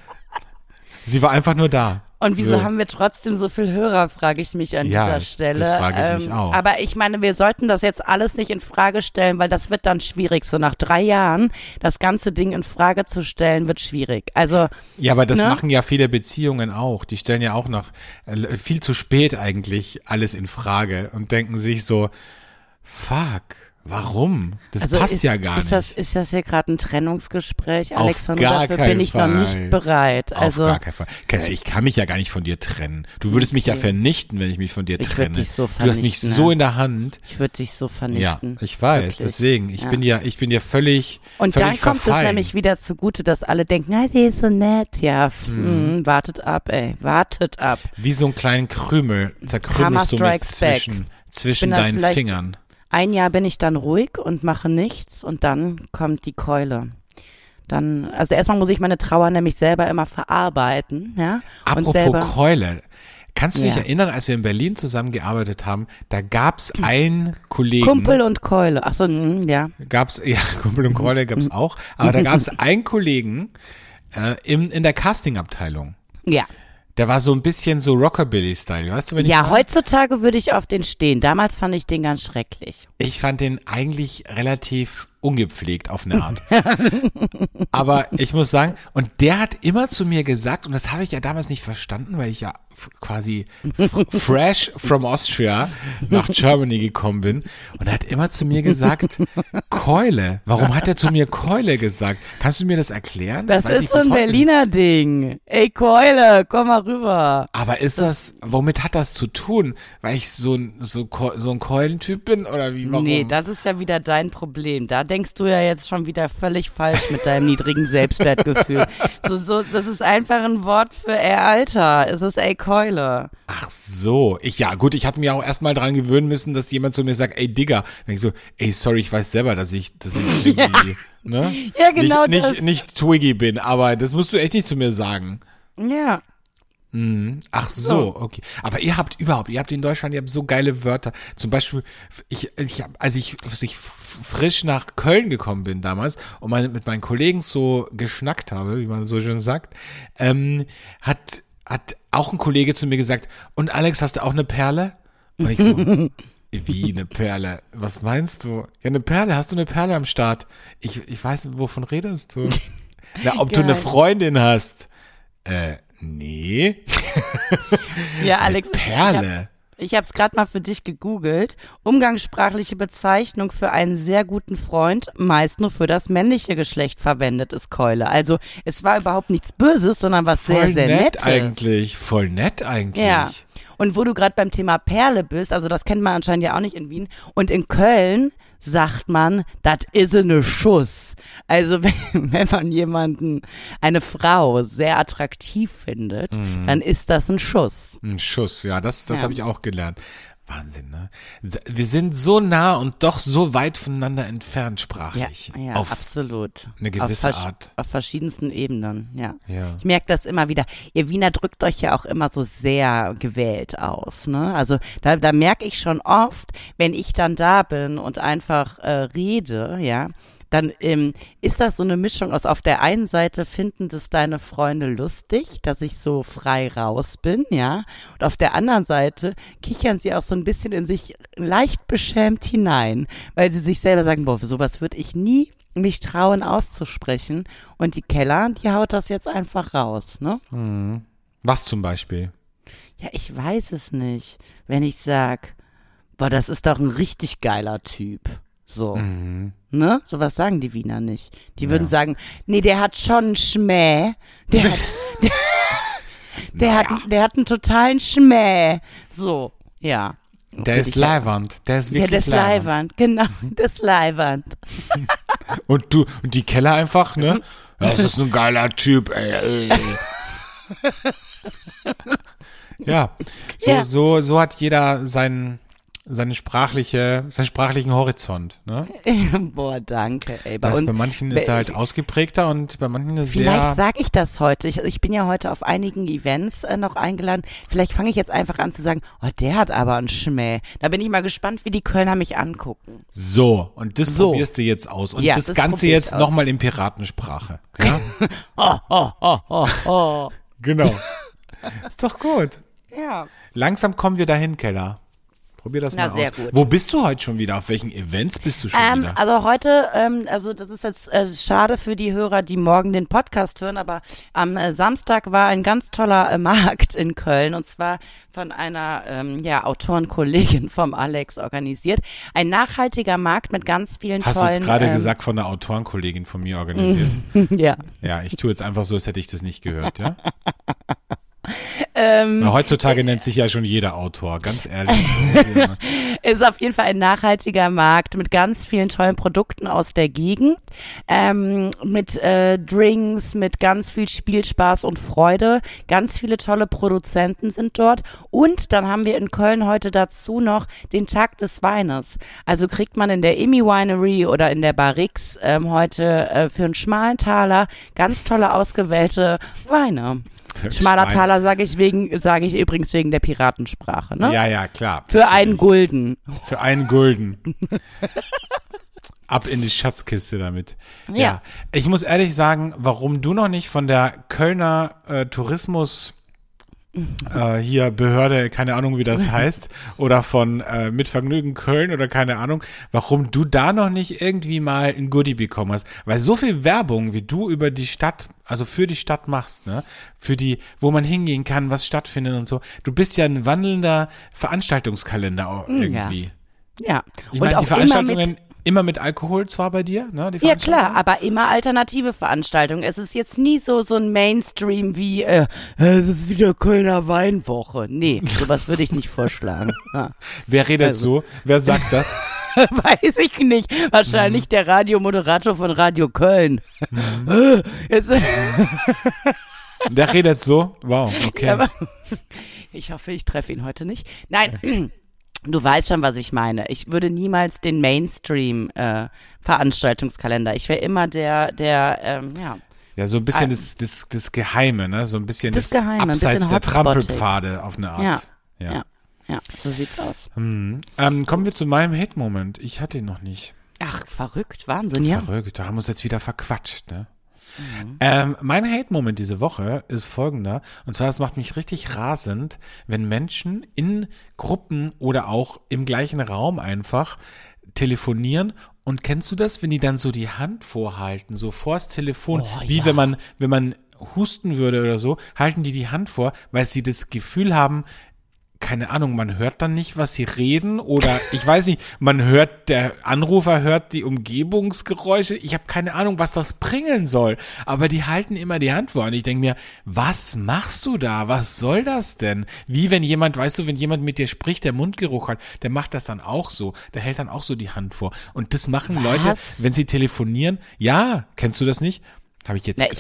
sie war einfach nur da. Und wieso So. haben wir trotzdem so viel Hörer, frage ich mich an Ja, dieser das Stelle. frage ich mich Ähm, auch. Aber ich meine, wir sollten das jetzt alles nicht in Frage stellen, weil das wird dann schwierig. So nach drei Jahren das ganze Ding in Frage zu stellen, wird schwierig. Also Ja, aber das Ne? machen ja viele Beziehungen auch. Die stellen ja auch noch äh, viel zu spät eigentlich alles in Frage und denken sich so, fuck, warum? Das also passt ist, ja gar ist nicht. Das, ist das hier gerade ein Trennungsgespräch, Auf Alexander? Dafür bin ich Fall. noch nicht bereit. Also Auf gar keinen Fall. Ich kann mich ja gar nicht von dir trennen. Du würdest mich ja Okay. vernichten, wenn ich mich von dir Ich trenne. dich so du hast mich vernichten, so ja. in der Hand. ich würde dich so Ja, vernichten. ich weiß. Wirklich. Deswegen, ich Ja. bin ja, ich bin ja völlig, Und völlig dann kommt verfallen. es nämlich wieder zugute, dass alle denken, ah, die ist so nett. Ja, Mhm. mh, wartet ab, ey, wartet ab. Wie so einen kleinen Krümel zerkrümelst du mich back. zwischen, zwischen deinen Fingern. Ein Jahr bin ich dann ruhig und mache nichts und dann kommt die Keule. Dann, also erstmal muss ich meine Trauer nämlich selber immer verarbeiten, ja. Apropos selber, Keule. Kannst du dich Ja. erinnern, als wir in Berlin zusammengearbeitet haben, da gab's einen Kollegen. Kumpel und Keule. Ach so, mh, ja. gab's, ja, Kumpel und Keule gab's auch, aber da gab's einen Kollegen äh, in, in der Castingabteilung. Ja. Der war so ein bisschen so Rockabilly-Style, weißt du, wenn ich Ja, meine? heutzutage würde ich auf den stehen. Damals fand ich den ganz schrecklich. Ich fand den eigentlich relativ ungepflegt auf eine Art. Aber ich muss sagen, und der hat immer zu mir gesagt, und das habe ich ja damals nicht verstanden, weil ich ja quasi fresh from Austria nach Germany gekommen bin. Und er hat immer zu mir gesagt, Keule. Warum hat er zu mir Keule gesagt? Kannst du mir das erklären? Das, ich ist so ein. Berliner Ding. Ey, Keule, komm mal rüber. Aber ist das, womit hat das zu tun? Weil ich so ein, so, so ein Keulentyp bin oder wie? Warum? Nee, das ist ja wieder dein Problem. Da denkst du ja jetzt schon wieder völlig falsch mit deinem niedrigen Selbstwertgefühl. So, so, das ist einfach ein Wort für ey Alter. Es ist ey Keule. Ach so. Ich, ja, gut, ich hatte mir auch erstmal dran gewöhnen müssen, dass jemand zu mir sagt, ey Digga. Dann ich so, ey, sorry, ich weiß selber, dass ich, dass ich irgendwie, ne? Ja, genau nicht, das. Nicht, nicht Twiggy bin, aber das musst du echt nicht zu mir sagen. Ja. Ach so, okay. Aber ihr habt überhaupt, ihr habt in Deutschland, ihr habt so geile Wörter. Zum Beispiel, ich, ich hab, als ich, als ich frisch nach Köln gekommen bin damals und meine, mit meinen Kollegen so geschnackt habe, wie man so schön sagt, ähm, hat, hat auch ein Kollege zu mir gesagt, und Alex, hast du auch eine Perle? Und ich so, wie eine Perle? Was meinst du? Ja, eine Perle, hast du eine Perle am Start? Ich, ich weiß nicht, wovon redest du? Na, ob du eine Geil. Freundin hast? Äh, nee. Ja, Alex. Perle. Ich habe es gerade mal für dich gegoogelt. Umgangssprachliche Bezeichnung für einen sehr guten Freund, meist nur für das männliche Geschlecht verwendet ist Keule. Also es war überhaupt nichts Böses, sondern was Voll sehr, sehr nett Nettes. eigentlich. Voll nett eigentlich. Ja. Und wo du gerade beim Thema Perle bist, also das kennt man anscheinend ja auch nicht in Wien. Und in Köln sagt man, das is ne Schuss. Also wenn, wenn man jemanden, eine Frau sehr attraktiv findet, Mhm. dann ist das ein Schuss. Ein Schuss, ja, das, das Ja. habe ich auch gelernt. Wahnsinn, ne? Wir sind so nah und doch so weit voneinander entfernt Ja, sprachlich. ja auf absolut. eine gewisse auf, Art. Auf verschiedensten Ebenen, ja. Ja. Ich merke das immer wieder. Ihr Wiener drückt euch ja auch immer so sehr gewählt aus. Ne? Also da, da merke ich schon oft, wenn ich dann da bin und einfach äh, rede, ja, dann ähm, ist das so eine Mischung aus, auf der einen Seite finden das deine Freunde lustig, dass ich so frei raus bin, ja, und auf der anderen Seite kichern sie auch so ein bisschen in sich leicht beschämt hinein, weil sie sich selber sagen, boah, sowas würde ich nie mich trauen auszusprechen. Und die Keller, die haut das jetzt einfach raus, ne? Was zum Beispiel? Ja, ich weiß es nicht. Wenn ich sag, boah, das ist doch ein richtig geiler Typ. So. Ne? Sowas sagen die Wiener nicht. Die würden sagen, nee, der hat schon einen Schmäh. Der hat, der, der hat, der hat einen totalen Schmäh. So, ja. Der ist leiwand. Der ist Ja, wirklich das leiwand. Genau, das Leiwand. Und du, und die Keller einfach, ne? Das ist ein geiler Typ, ey. ey. ja, so, Ja. so, so hat jeder seinen, seine sprachliche, seinen sprachlichen Horizont, ne? Boah, danke, ey. Bei Das uns, bei manchen ist er halt ausgeprägter und bei manchen ist Vielleicht sehr, sage ich das heute. Ich, ich bin ja heute auf einigen Events äh, noch eingeladen. Vielleicht fange ich jetzt einfach an zu sagen, oh, der hat aber einen Schmäh. Da bin ich mal gespannt, wie die Kölner mich angucken. so. Und das So. probierst du jetzt aus. Und Ja, das, das Ganze jetzt nochmal in Piratensprache. Ja? Oh, oh, oh, oh, oh. genau. ist doch gut. Ja. Langsam kommen wir dahin, Keller. Probier das Na, mal aus. gut. Wo bist du heute schon wieder? Auf welchen Events bist du schon Ähm, wieder? also heute, ähm, also das ist jetzt äh, schade für die Hörer, die morgen den Podcast hören, aber am äh, Samstag war ein ganz toller äh, Markt in Köln und zwar von einer ähm, ja, Autorenkollegin vom Alex organisiert. Ein nachhaltiger Markt mit ganz vielen Hast du tollen. jetzt gerade ähm, gesagt von einer Autorenkollegin von mir organisiert? ja. ja, ich tue jetzt einfach so, als hätte ich das nicht gehört, ja? Ähm, Na, heutzutage nennt sich ja schon jeder Autor, ganz ehrlich. ist auf jeden Fall ein nachhaltiger Markt mit ganz vielen tollen Produkten aus der Gegend, ähm, mit äh, Drinks, mit ganz viel Spielspaß und Freude. Ganz viele tolle Produzenten sind dort. Und dann haben wir in Köln heute dazu noch den Tag des Weines. Also kriegt man in der Imi Winery oder in der Barrix ähm, heute äh, für einen schmalen Taler ganz tolle ausgewählte Weine. Schmaler. Taler sage ich wegen, sage ich übrigens wegen der Piratensprache, ne? Ja, ja, klar. Für einen Gulden. Für einen Gulden. Ab in die Schatzkiste damit. Ja. Ich muss ehrlich sagen, warum du noch nicht von der Kölner äh, Tourismus äh, hier Behörde, keine Ahnung wie das heißt, oder von äh, Mit Vergnügen Köln oder keine Ahnung, warum du da noch nicht irgendwie mal ein Goodie bekommen hast. Weil so viel Werbung, wie du über die Stadt, also für die Stadt machst, ne, für die, wo man hingehen kann, was stattfindet und so, du bist ja ein wandelnder Veranstaltungskalender auch irgendwie. Ja. Ich und meine, die Veranstaltungen immer mit, Alkohol zwar bei dir, ne? Ja klar, aber immer alternative Veranstaltungen. Es ist jetzt nie so so ein Mainstream wie äh, es ist wieder Kölner Weinwoche. Nee, sowas würde ich nicht vorschlagen. Ja. Wer redet Also. so? Wer sagt das? Weiß ich nicht. Wahrscheinlich der Radiomoderator von Radio Köln. Äh, Jetzt, Der redet so? Wow, okay. aber ich hoffe, ich treffe ihn heute nicht. Nein. Du weißt schon, was ich meine. Ich würde niemals den Mainstream äh, Veranstaltungskalender. Ich wäre immer der, der, ähm, ja, Ja, so ein bisschen Ah. das, das, das Geheime, ne? So ein bisschen Das das, Geheime, abseits der. Trampelpfade auf eine Art. Ja, ja. ja, ja, so sieht's aus. Ähm, kommen wir zu meinem Hate-Moment. Ich hatte ihn noch nicht. Ach, verrückt, Wahnsinn, ja. Verrückt, da haben wir uns jetzt wieder verquatscht, ne? Mhm. Ähm, mein Hate-Moment diese Woche ist folgender. Und zwar, es macht mich richtig rasend, wenn Menschen in Gruppen oder auch im gleichen Raum einfach telefonieren. Und kennst du das, wenn die dann so die Hand vorhalten, so vors Telefon, Oh, wie ja. wenn man, wenn man husten würde oder so, halten die die Hand vor, weil sie das Gefühl haben, keine Ahnung, man hört dann nicht, was sie reden oder ich weiß nicht, man hört, der Anrufer hört die Umgebungsgeräusche. Ich habe keine Ahnung, was das bringen soll. Aber die halten immer die Hand vor und ich denke mir, was machst du da? Was soll das denn? Wie wenn jemand, weißt du, wenn jemand mit dir spricht, der Mundgeruch hat, der macht das dann auch so. Der hält dann auch so die Hand vor. Und das machen Was? Leute, wenn sie telefonieren. Ja, kennst du das nicht? Habe ich jetzt Na, ich-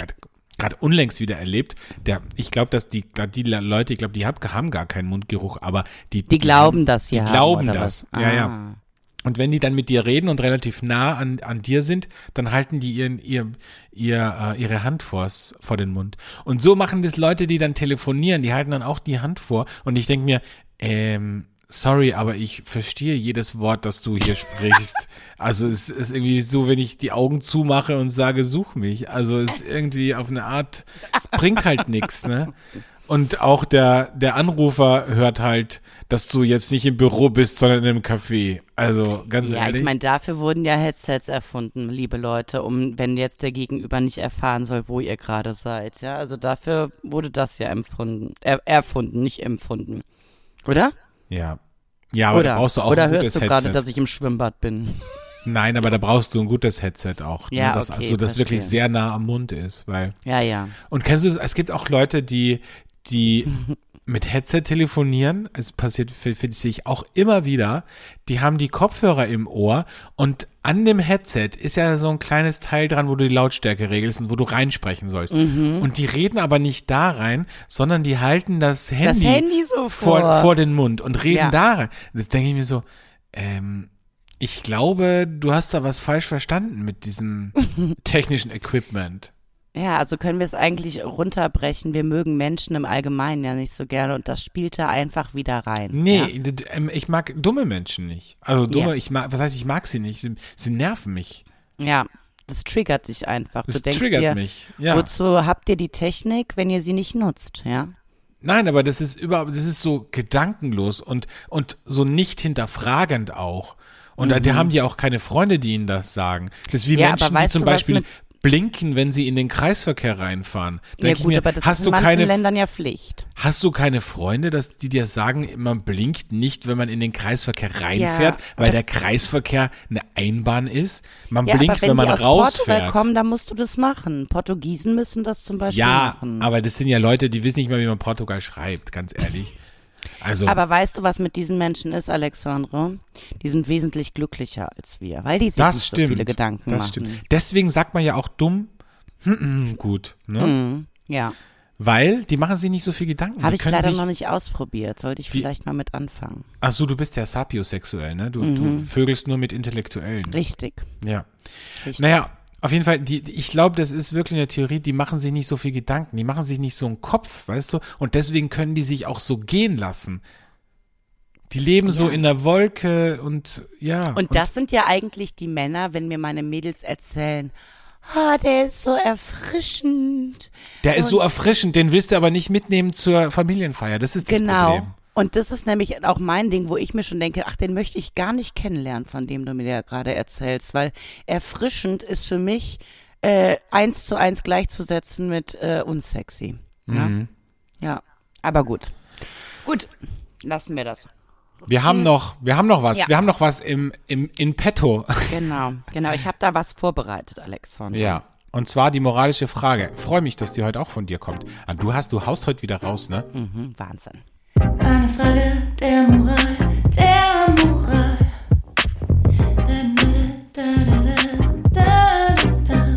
gerade unlängst wieder erlebt. Der, ich glaube, dass die, die Leute, ich glaube, die hab, haben gar keinen Mundgeruch, aber die, Die glauben das die ja. glauben oder das. was? Ja, Ah. ja. Und wenn die dann mit dir reden und relativ nah an, an dir sind, dann halten die ihren, ihr, ihr, äh, ihre Hand vors, vor den Mund. Und so machen das Leute, die dann telefonieren, die halten dann auch die Hand vor. Und ich denke mir, ähm, sorry, aber ich verstehe jedes Wort, das du hier sprichst. Also es ist irgendwie so, wenn ich die Augen zumache und sage, such mich. Also es ist irgendwie auf eine Art, es bringt halt nichts, ne? Und auch der, der Anrufer hört halt, dass du jetzt nicht im Büro bist, sondern in einem Café. Also ganz Ja, ehrlich. ich meine, dafür wurden ja Headsets erfunden, liebe Leute, um, wenn jetzt der Gegenüber nicht erfahren soll, wo ihr gerade seid. Ja, also dafür wurde das ja empfunden, er, erfunden, nicht empfunden. Oder? Ja. Ja, aber oder da brauchst du auch oder ein hörst gutes du gerade, Headset. dass ich im Schwimmbad bin? Nein, aber da brauchst du ein gutes Headset auch. Ja, ne? das, okay, also das wirklich sehr nah am Mund ist, weil. Ja, ja. Und kennst du, es gibt auch Leute, die, die mit Headset telefonieren. Es passiert, finde ich auch immer wieder. Die haben die Kopfhörer im Ohr und an dem Headset ist ja so ein kleines Teil dran, wo du die Lautstärke regelst und wo du reinsprechen sollst. Mhm. Und die reden aber nicht da rein, sondern die halten das Handy, Handy so vor, vor. vor den Mund und reden Ja. da rein. Das denke ich mir so, ähm, ich glaube, du hast da was falsch verstanden mit diesem technischen Equipment. Ja, also können wir es eigentlich runterbrechen. Wir mögen Menschen im Allgemeinen ja nicht so gerne und das spielt da einfach wieder rein. Nee, Ja? ähm, ich mag dumme Menschen nicht. Also dumme, Ja. ich mag, was heißt, ich mag sie nicht. Sie, sie nerven mich. ja, das triggert dich einfach. Das du triggert dir, mich. Ja. wozu habt ihr die Technik, wenn ihr sie nicht nutzt? Ja. Nein, aber das ist überhaupt, das ist so gedankenlos und, und so nicht hinterfragend auch. Und da die haben die auch keine Freunde, die ihnen das sagen. Das ist wie Mhm. Ja, Menschen, die zum Beispiel blinken, wenn sie in den Kreisverkehr reinfahren. Ja denk ich gut, mir, aber das hast ist du in manchen keine, Ländern ja Pflicht. Hast du keine Freunde, dass die dir sagen, man blinkt nicht, wenn man in den Kreisverkehr reinfährt, weil aber- der Kreisverkehr eine Einbahn ist? Man Ja, blinkt, wenn, wenn man die aus Portugal rausfährt. kommen, dann musst du das machen. Portugiesen müssen das zum Beispiel ja, machen. aber das sind ja Leute, die wissen nicht mal, wie man Portugal schreibt, ganz ehrlich. Also, Aber weißt du, was mit diesen Menschen ist, Alexandre? Die sind wesentlich glücklicher als wir, weil die sich nicht stimmt. so viele Gedanken das machen. stimmt. Deswegen sagt man ja auch dumm, hm, hm, gut, ne? Mhm, ja, Weil die machen sich nicht so viel Gedanken. habe ich leider sich, noch nicht ausprobiert. Sollte ich Die- vielleicht mal mit anfangen. Ach so, du bist ja sapiosexuell, ne? Du, Mhm. du vögelst nur mit Intellektuellen. Richtig. Ja. Richtig. Naja, auf jeden Fall, die, ich glaube, das ist wirklich eine Theorie, die machen sich nicht so viel Gedanken, die machen sich nicht so einen Kopf, weißt du? Und deswegen können die sich auch so gehen lassen. Die leben so Ja. in der Wolke und ja. Und das sind ja eigentlich die Männer, wenn mir meine Mädels erzählen, ah, der ist so erfrischend. der ist so erfrischend, den willst du aber nicht mitnehmen zur Familienfeier. Das ist das Genau. Problem. Und das ist nämlich auch mein Ding, wo ich mir schon denke, ach, den möchte ich gar nicht kennenlernen, von dem du mir ja gerade erzählst, weil erfrischend ist für mich äh, eins zu eins gleichzusetzen mit äh, unsexy. Ja? Mhm. ja, aber gut. Gut, lassen wir das. Wir haben noch, wir haben noch was, Ja. wir haben noch was im, im, in petto. Genau, genau. Ich habe da was vorbereitet, Alexander. Ja. Und zwar die moralische Frage. Freue mich, dass die heute auch von dir kommt. Ah, du hast, du haust heute wieder raus, ne? Mhm, Wahnsinn. Eine Frage der Moral, der Moral. Da, da, da.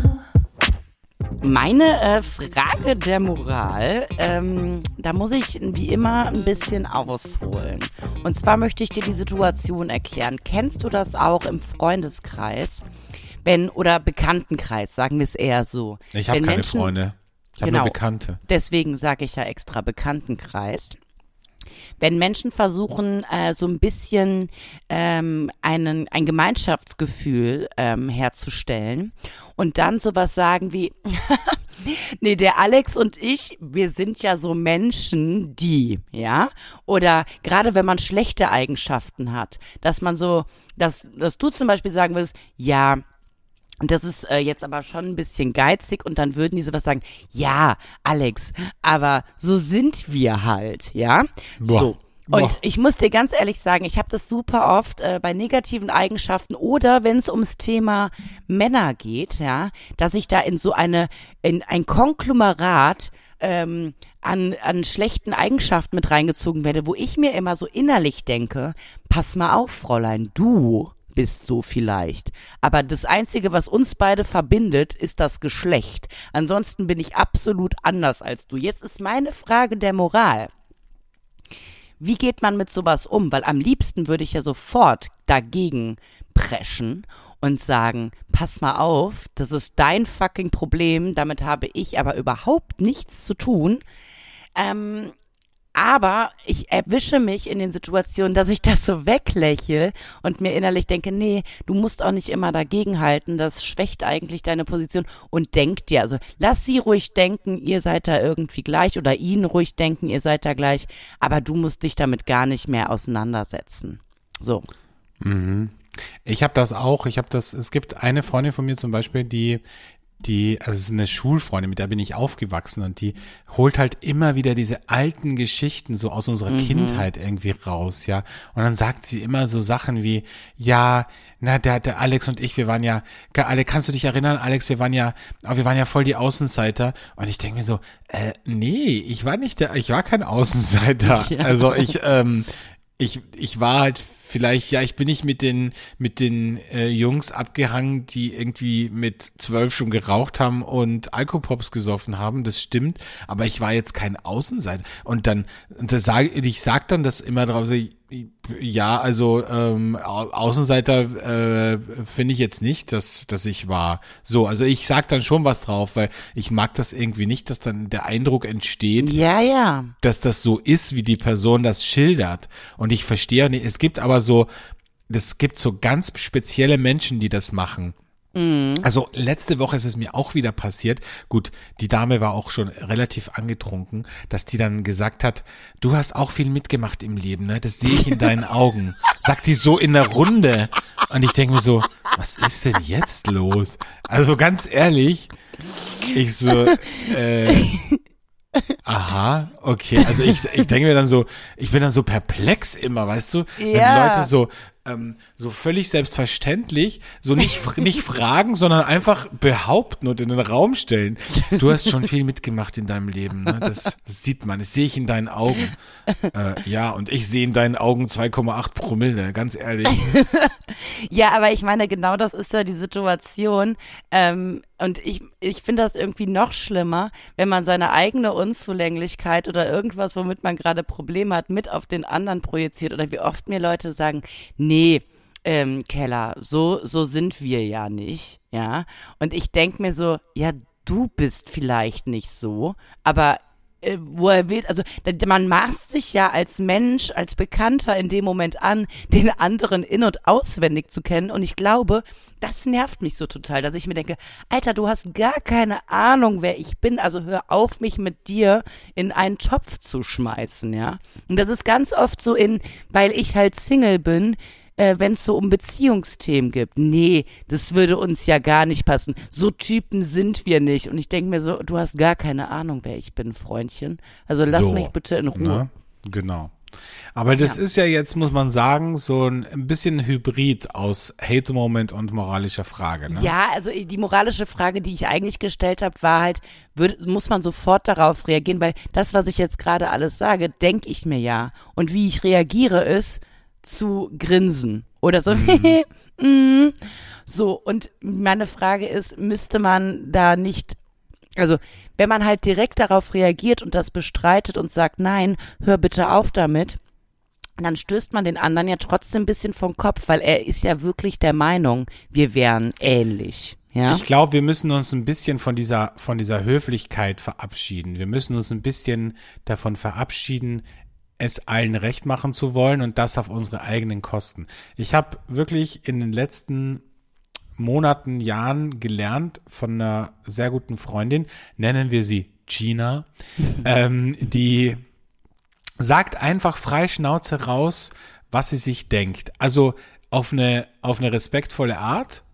Meine äh, Frage der Moral, ähm, da muss ich wie immer ein bisschen ausholen. Und zwar möchte ich dir die Situation erklären. Kennst du das auch im Freundeskreis? Wenn, oder Bekanntenkreis, sagen wir es eher so. Ich habe keine Menschen- Freunde. Ich habe Genau. nur Bekannte. Deswegen sage ich ja extra Bekanntenkreis. Wenn Menschen versuchen, äh, so ein bisschen ähm, einen, ein Gemeinschaftsgefühl ähm, herzustellen und dann sowas sagen wie, nee, der Alex und ich, wir sind ja so Menschen, die, ja, oder gerade wenn man schlechte Eigenschaften hat, dass man so, dass, dass du zum Beispiel sagen würdest, ja, das ist äh, jetzt aber schon ein bisschen geizig und dann würden die sowas sagen, ja, Alex, aber so sind wir halt, ja? Boah. So. Und Boah. ich muss dir ganz ehrlich sagen, ich habe das super oft äh, bei negativen Eigenschaften oder wenn es ums Thema Männer geht, ja, dass ich da in so eine, in ein Konglomerat ähm, an, an schlechten Eigenschaften mit reingezogen werde, wo ich mir immer so innerlich denke, pass mal auf, Fräulein, du bist so vielleicht. Aber das Einzige, was uns beide verbindet, ist das Geschlecht. Ansonsten bin ich absolut anders als du. Jetzt ist meine Frage der Moral. Wie geht man mit sowas um? Weil am liebsten würde ich ja sofort dagegen preschen und sagen, pass mal auf, das ist dein fucking Problem, damit habe ich aber überhaupt nichts zu tun. Ähm, aber ich erwische mich in den Situationen, dass ich das so weglächel und mir innerlich denke, nee, du musst auch nicht immer dagegenhalten, das schwächt eigentlich deine Position und denk dir, also lass sie ruhig denken, ihr seid da irgendwie gleich oder ihn ruhig denken, ihr seid da gleich, aber du musst dich damit gar nicht mehr auseinandersetzen. So. Ich habe das auch. Ich habe das. Es gibt eine Freundin von mir zum Beispiel, die die, also es ist eine Schulfreundin, mit der bin ich aufgewachsen und die holt halt immer wieder diese alten Geschichten so aus unserer Kindheit irgendwie raus, ja. Und dann sagt sie immer so Sachen wie, ja, na, der, der Alex und ich, wir waren ja, alle, kannst du dich erinnern, Alex, wir waren ja, wir waren ja voll die Außenseiter. Und ich denke mir so, äh, nee, ich war nicht der, ich war kein Außenseiter. Ja. Also ich, ähm, ich, ich war halt vielleicht, ja, ich bin nicht mit den, mit den äh, Jungs abgehangen, die irgendwie mit zwölf schon geraucht haben und Alkopops gesoffen haben, das stimmt, aber ich war jetzt kein Außenseiter. Und dann, und da sage ich sag dann das immer drauf, so, ja, also ähm, Au- Außenseiter äh, finde ich jetzt nicht, dass, dass ich war. So, also ich sag dann schon was drauf, weil ich mag das irgendwie nicht, dass dann der Eindruck entsteht, Ja, ja. dass das so ist, wie die Person das schildert. Und ich verstehe nicht, es gibt aber so, es gibt so ganz spezielle Menschen, die das machen. Also letzte Woche ist es mir auch wieder passiert. Gut, die Dame war auch schon relativ angetrunken, dass die dann gesagt hat, du hast auch viel mitgemacht im Leben, ne? Das sehe ich in deinen Augen. Sagt die so in der Runde. Und ich denke mir so, was ist denn jetzt los? Also ganz ehrlich, ich so, äh, Aha, okay. Also ich, ich denke mir dann so, ich bin dann so perplex immer, weißt du? Wenn Ja. die Leute so, ähm, so völlig selbstverständlich, so nicht, nicht fragen, sondern einfach behaupten und in den Raum stellen. Du hast schon viel mitgemacht in deinem Leben, ne? Das, das sieht man, das sehe ich in deinen Augen. Äh, ja, und ich sehe in deinen Augen 2,8 Promille, ganz ehrlich. Ja, aber ich meine, genau das ist ja die Situation. Ähm, und ich, ich finde das irgendwie noch schlimmer, wenn man seine eigene Unzulänglichkeit oder irgendwas, womit man gerade Probleme hat, mit auf den anderen projiziert. Oder wie oft mir Leute sagen, nee, ähm, Keller, so, so sind wir ja nicht, ja. Und ich denk mir so, ja, du bist vielleicht nicht so, aber äh, wo er will, also man maßt sich ja als Mensch, als Bekannter in dem Moment an, den anderen in- und auswendig zu kennen. Und ich glaube, das nervt mich so total, dass ich mir denke, Alter, du hast gar keine Ahnung, wer ich bin. Also hör auf, mich mit dir in einen Topf zu schmeißen, ja. Und das ist ganz oft so in, weil ich halt Single bin, äh, wenn es so um Beziehungsthemen gibt. Nee, das würde uns ja gar nicht passen. So Typen sind wir nicht. Und ich denke mir so, du hast gar keine Ahnung, wer ich bin, Freundchen. Also lass So, mich bitte in Ruhe. Ne? Genau. Aber das ist ja jetzt, muss man sagen, so ein, ein bisschen Hybrid aus Hate-Moment und moralischer Frage. Ne? Ja, also die moralische Frage, die ich eigentlich gestellt habe, war halt, würd, muss man sofort darauf reagieren, weil das, was ich jetzt gerade alles sage, denke ich mir ja. Und wie ich reagiere, ist zu grinsen oder so. mm. So, und meine Frage ist, müsste man da nicht, also wenn man halt direkt darauf reagiert und das bestreitet und sagt, nein, hör bitte auf damit, dann stößt man den anderen ja trotzdem ein bisschen vom Kopf, weil er ist ja wirklich der Meinung, wir wären ähnlich. Ja. Ich glaube, wir müssen uns ein bisschen von dieser, von dieser Höflichkeit verabschieden. Wir müssen uns ein bisschen davon verabschieden, es allen recht machen zu wollen und das auf unsere eigenen Kosten. Ich habe wirklich in den letzten Monaten, Jahren gelernt von einer sehr guten Freundin, nennen wir sie Gina, ähm, die sagt einfach frei Schnauze raus, was sie sich denkt. Also auf eine, auf eine respektvolle Art,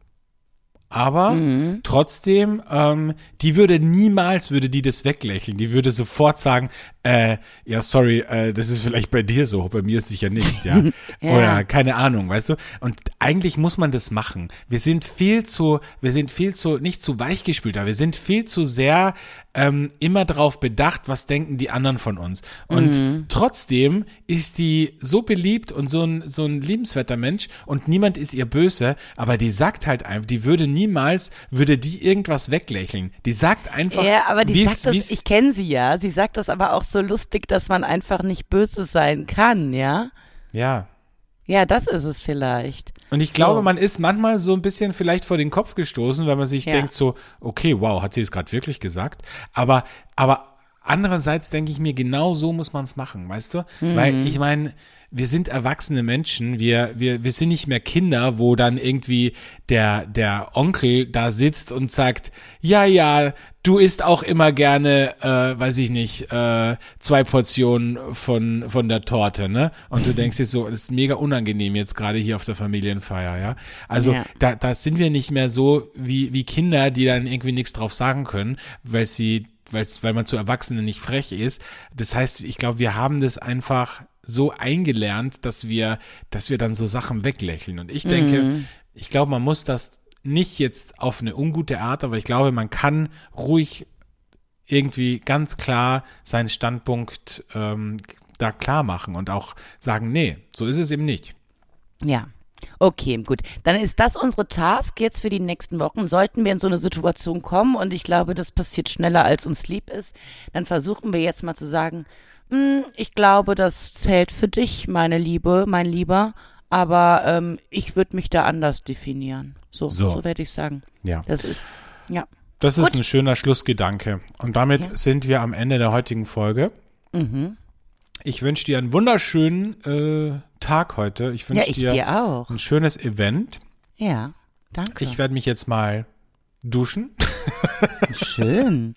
aber trotzdem, ähm, die würde niemals, würde die das weglächeln. Die würde sofort sagen, äh, ja, sorry, äh, das ist vielleicht bei dir so, bei mir ist sicher nicht, ja. Ja. Oder keine Ahnung, weißt du? Und eigentlich muss man das machen. Wir sind viel zu, wir sind viel zu, nicht zu weichgespült, aber wir sind viel zu sehr ähm, immer darauf bedacht, was denken die anderen von uns. Und Mhm. trotzdem ist die so beliebt und so ein, so ein liebenswerter Mensch und niemand ist ihr böse, aber die sagt halt einfach, die würde niemals, würde die irgendwas weglächeln. Die sagt einfach, Ja, aber die sagt das, ich kenne sie ja, sie sagt das aber auch so lustig, dass man einfach nicht böse sein kann, ja? ja. Ja, das ist es vielleicht. Und ich glaube, So. man ist manchmal so ein bisschen vielleicht vor den Kopf gestoßen, weil man sich Ja. denkt so, okay, wow, hat sie es gerade wirklich gesagt? Aber, aber andererseits denke ich mir, genau so muss man es machen, weißt du? Mhm. Weil ich meine, wir sind erwachsene Menschen, wir, wir, wir sind nicht mehr Kinder, wo dann irgendwie der, der Onkel da sitzt und sagt, ja, ja, du isst auch immer gerne, äh, weiß ich nicht, äh, zwei Portionen von, von der Torte, ne? Und du denkst dir so, das ist mega unangenehm jetzt gerade hier auf der Familienfeier, ja? Also Ja. da, da sind wir nicht mehr so wie, wie Kinder, die dann irgendwie nichts drauf sagen können, weil sie, weil man zu Erwachsenen nicht frech ist. Das heißt, ich glaube, wir haben das einfach so eingelernt, dass wir, dass wir dann so Sachen weglächeln. Und ich denke, ich glaube, man muss das nicht jetzt auf eine ungute Art, aber ich glaube, man kann ruhig irgendwie ganz klar seinen Standpunkt ähm, da klar machen und auch sagen, nee, so ist es eben nicht. Ja. Okay, gut. Dann ist das unsere Task jetzt für die nächsten Wochen. Sollten wir in so eine Situation kommen und ich glaube, das passiert schneller, als uns lieb ist, dann versuchen wir jetzt mal zu sagen, "Hm, ich glaube, das zählt für dich, meine Liebe, mein Lieber, aber ähm, ich würde mich da anders definieren. So, So. so, werde ich sagen. Ja. Das ist, ja. Das ist ein schöner Schlussgedanke. Und damit Ja. sind wir am Ende der heutigen Folge. Mhm. Ich wünsche dir einen wunderschönen äh, Tag heute. Ich Ja, wünsche ich dir dir auch. ein schönes Event. Ja, danke. Ich werde mich jetzt mal duschen Schön.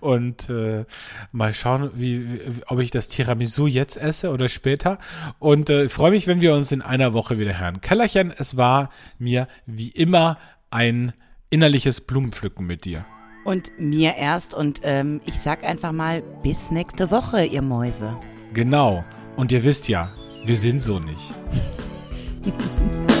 und äh, mal schauen, wie, wie, ob ich das Tiramisu jetzt esse oder später. Und äh, freue mich, wenn wir uns in einer Woche wieder hören. Kellerchen, es war mir wie immer ein innerliches Blumenpflücken mit dir. Und mir erst und ähm, ich sag einfach mal bis nächste Woche, ihr Mäuse. Genau. Und ihr wisst ja, wir sind so nicht.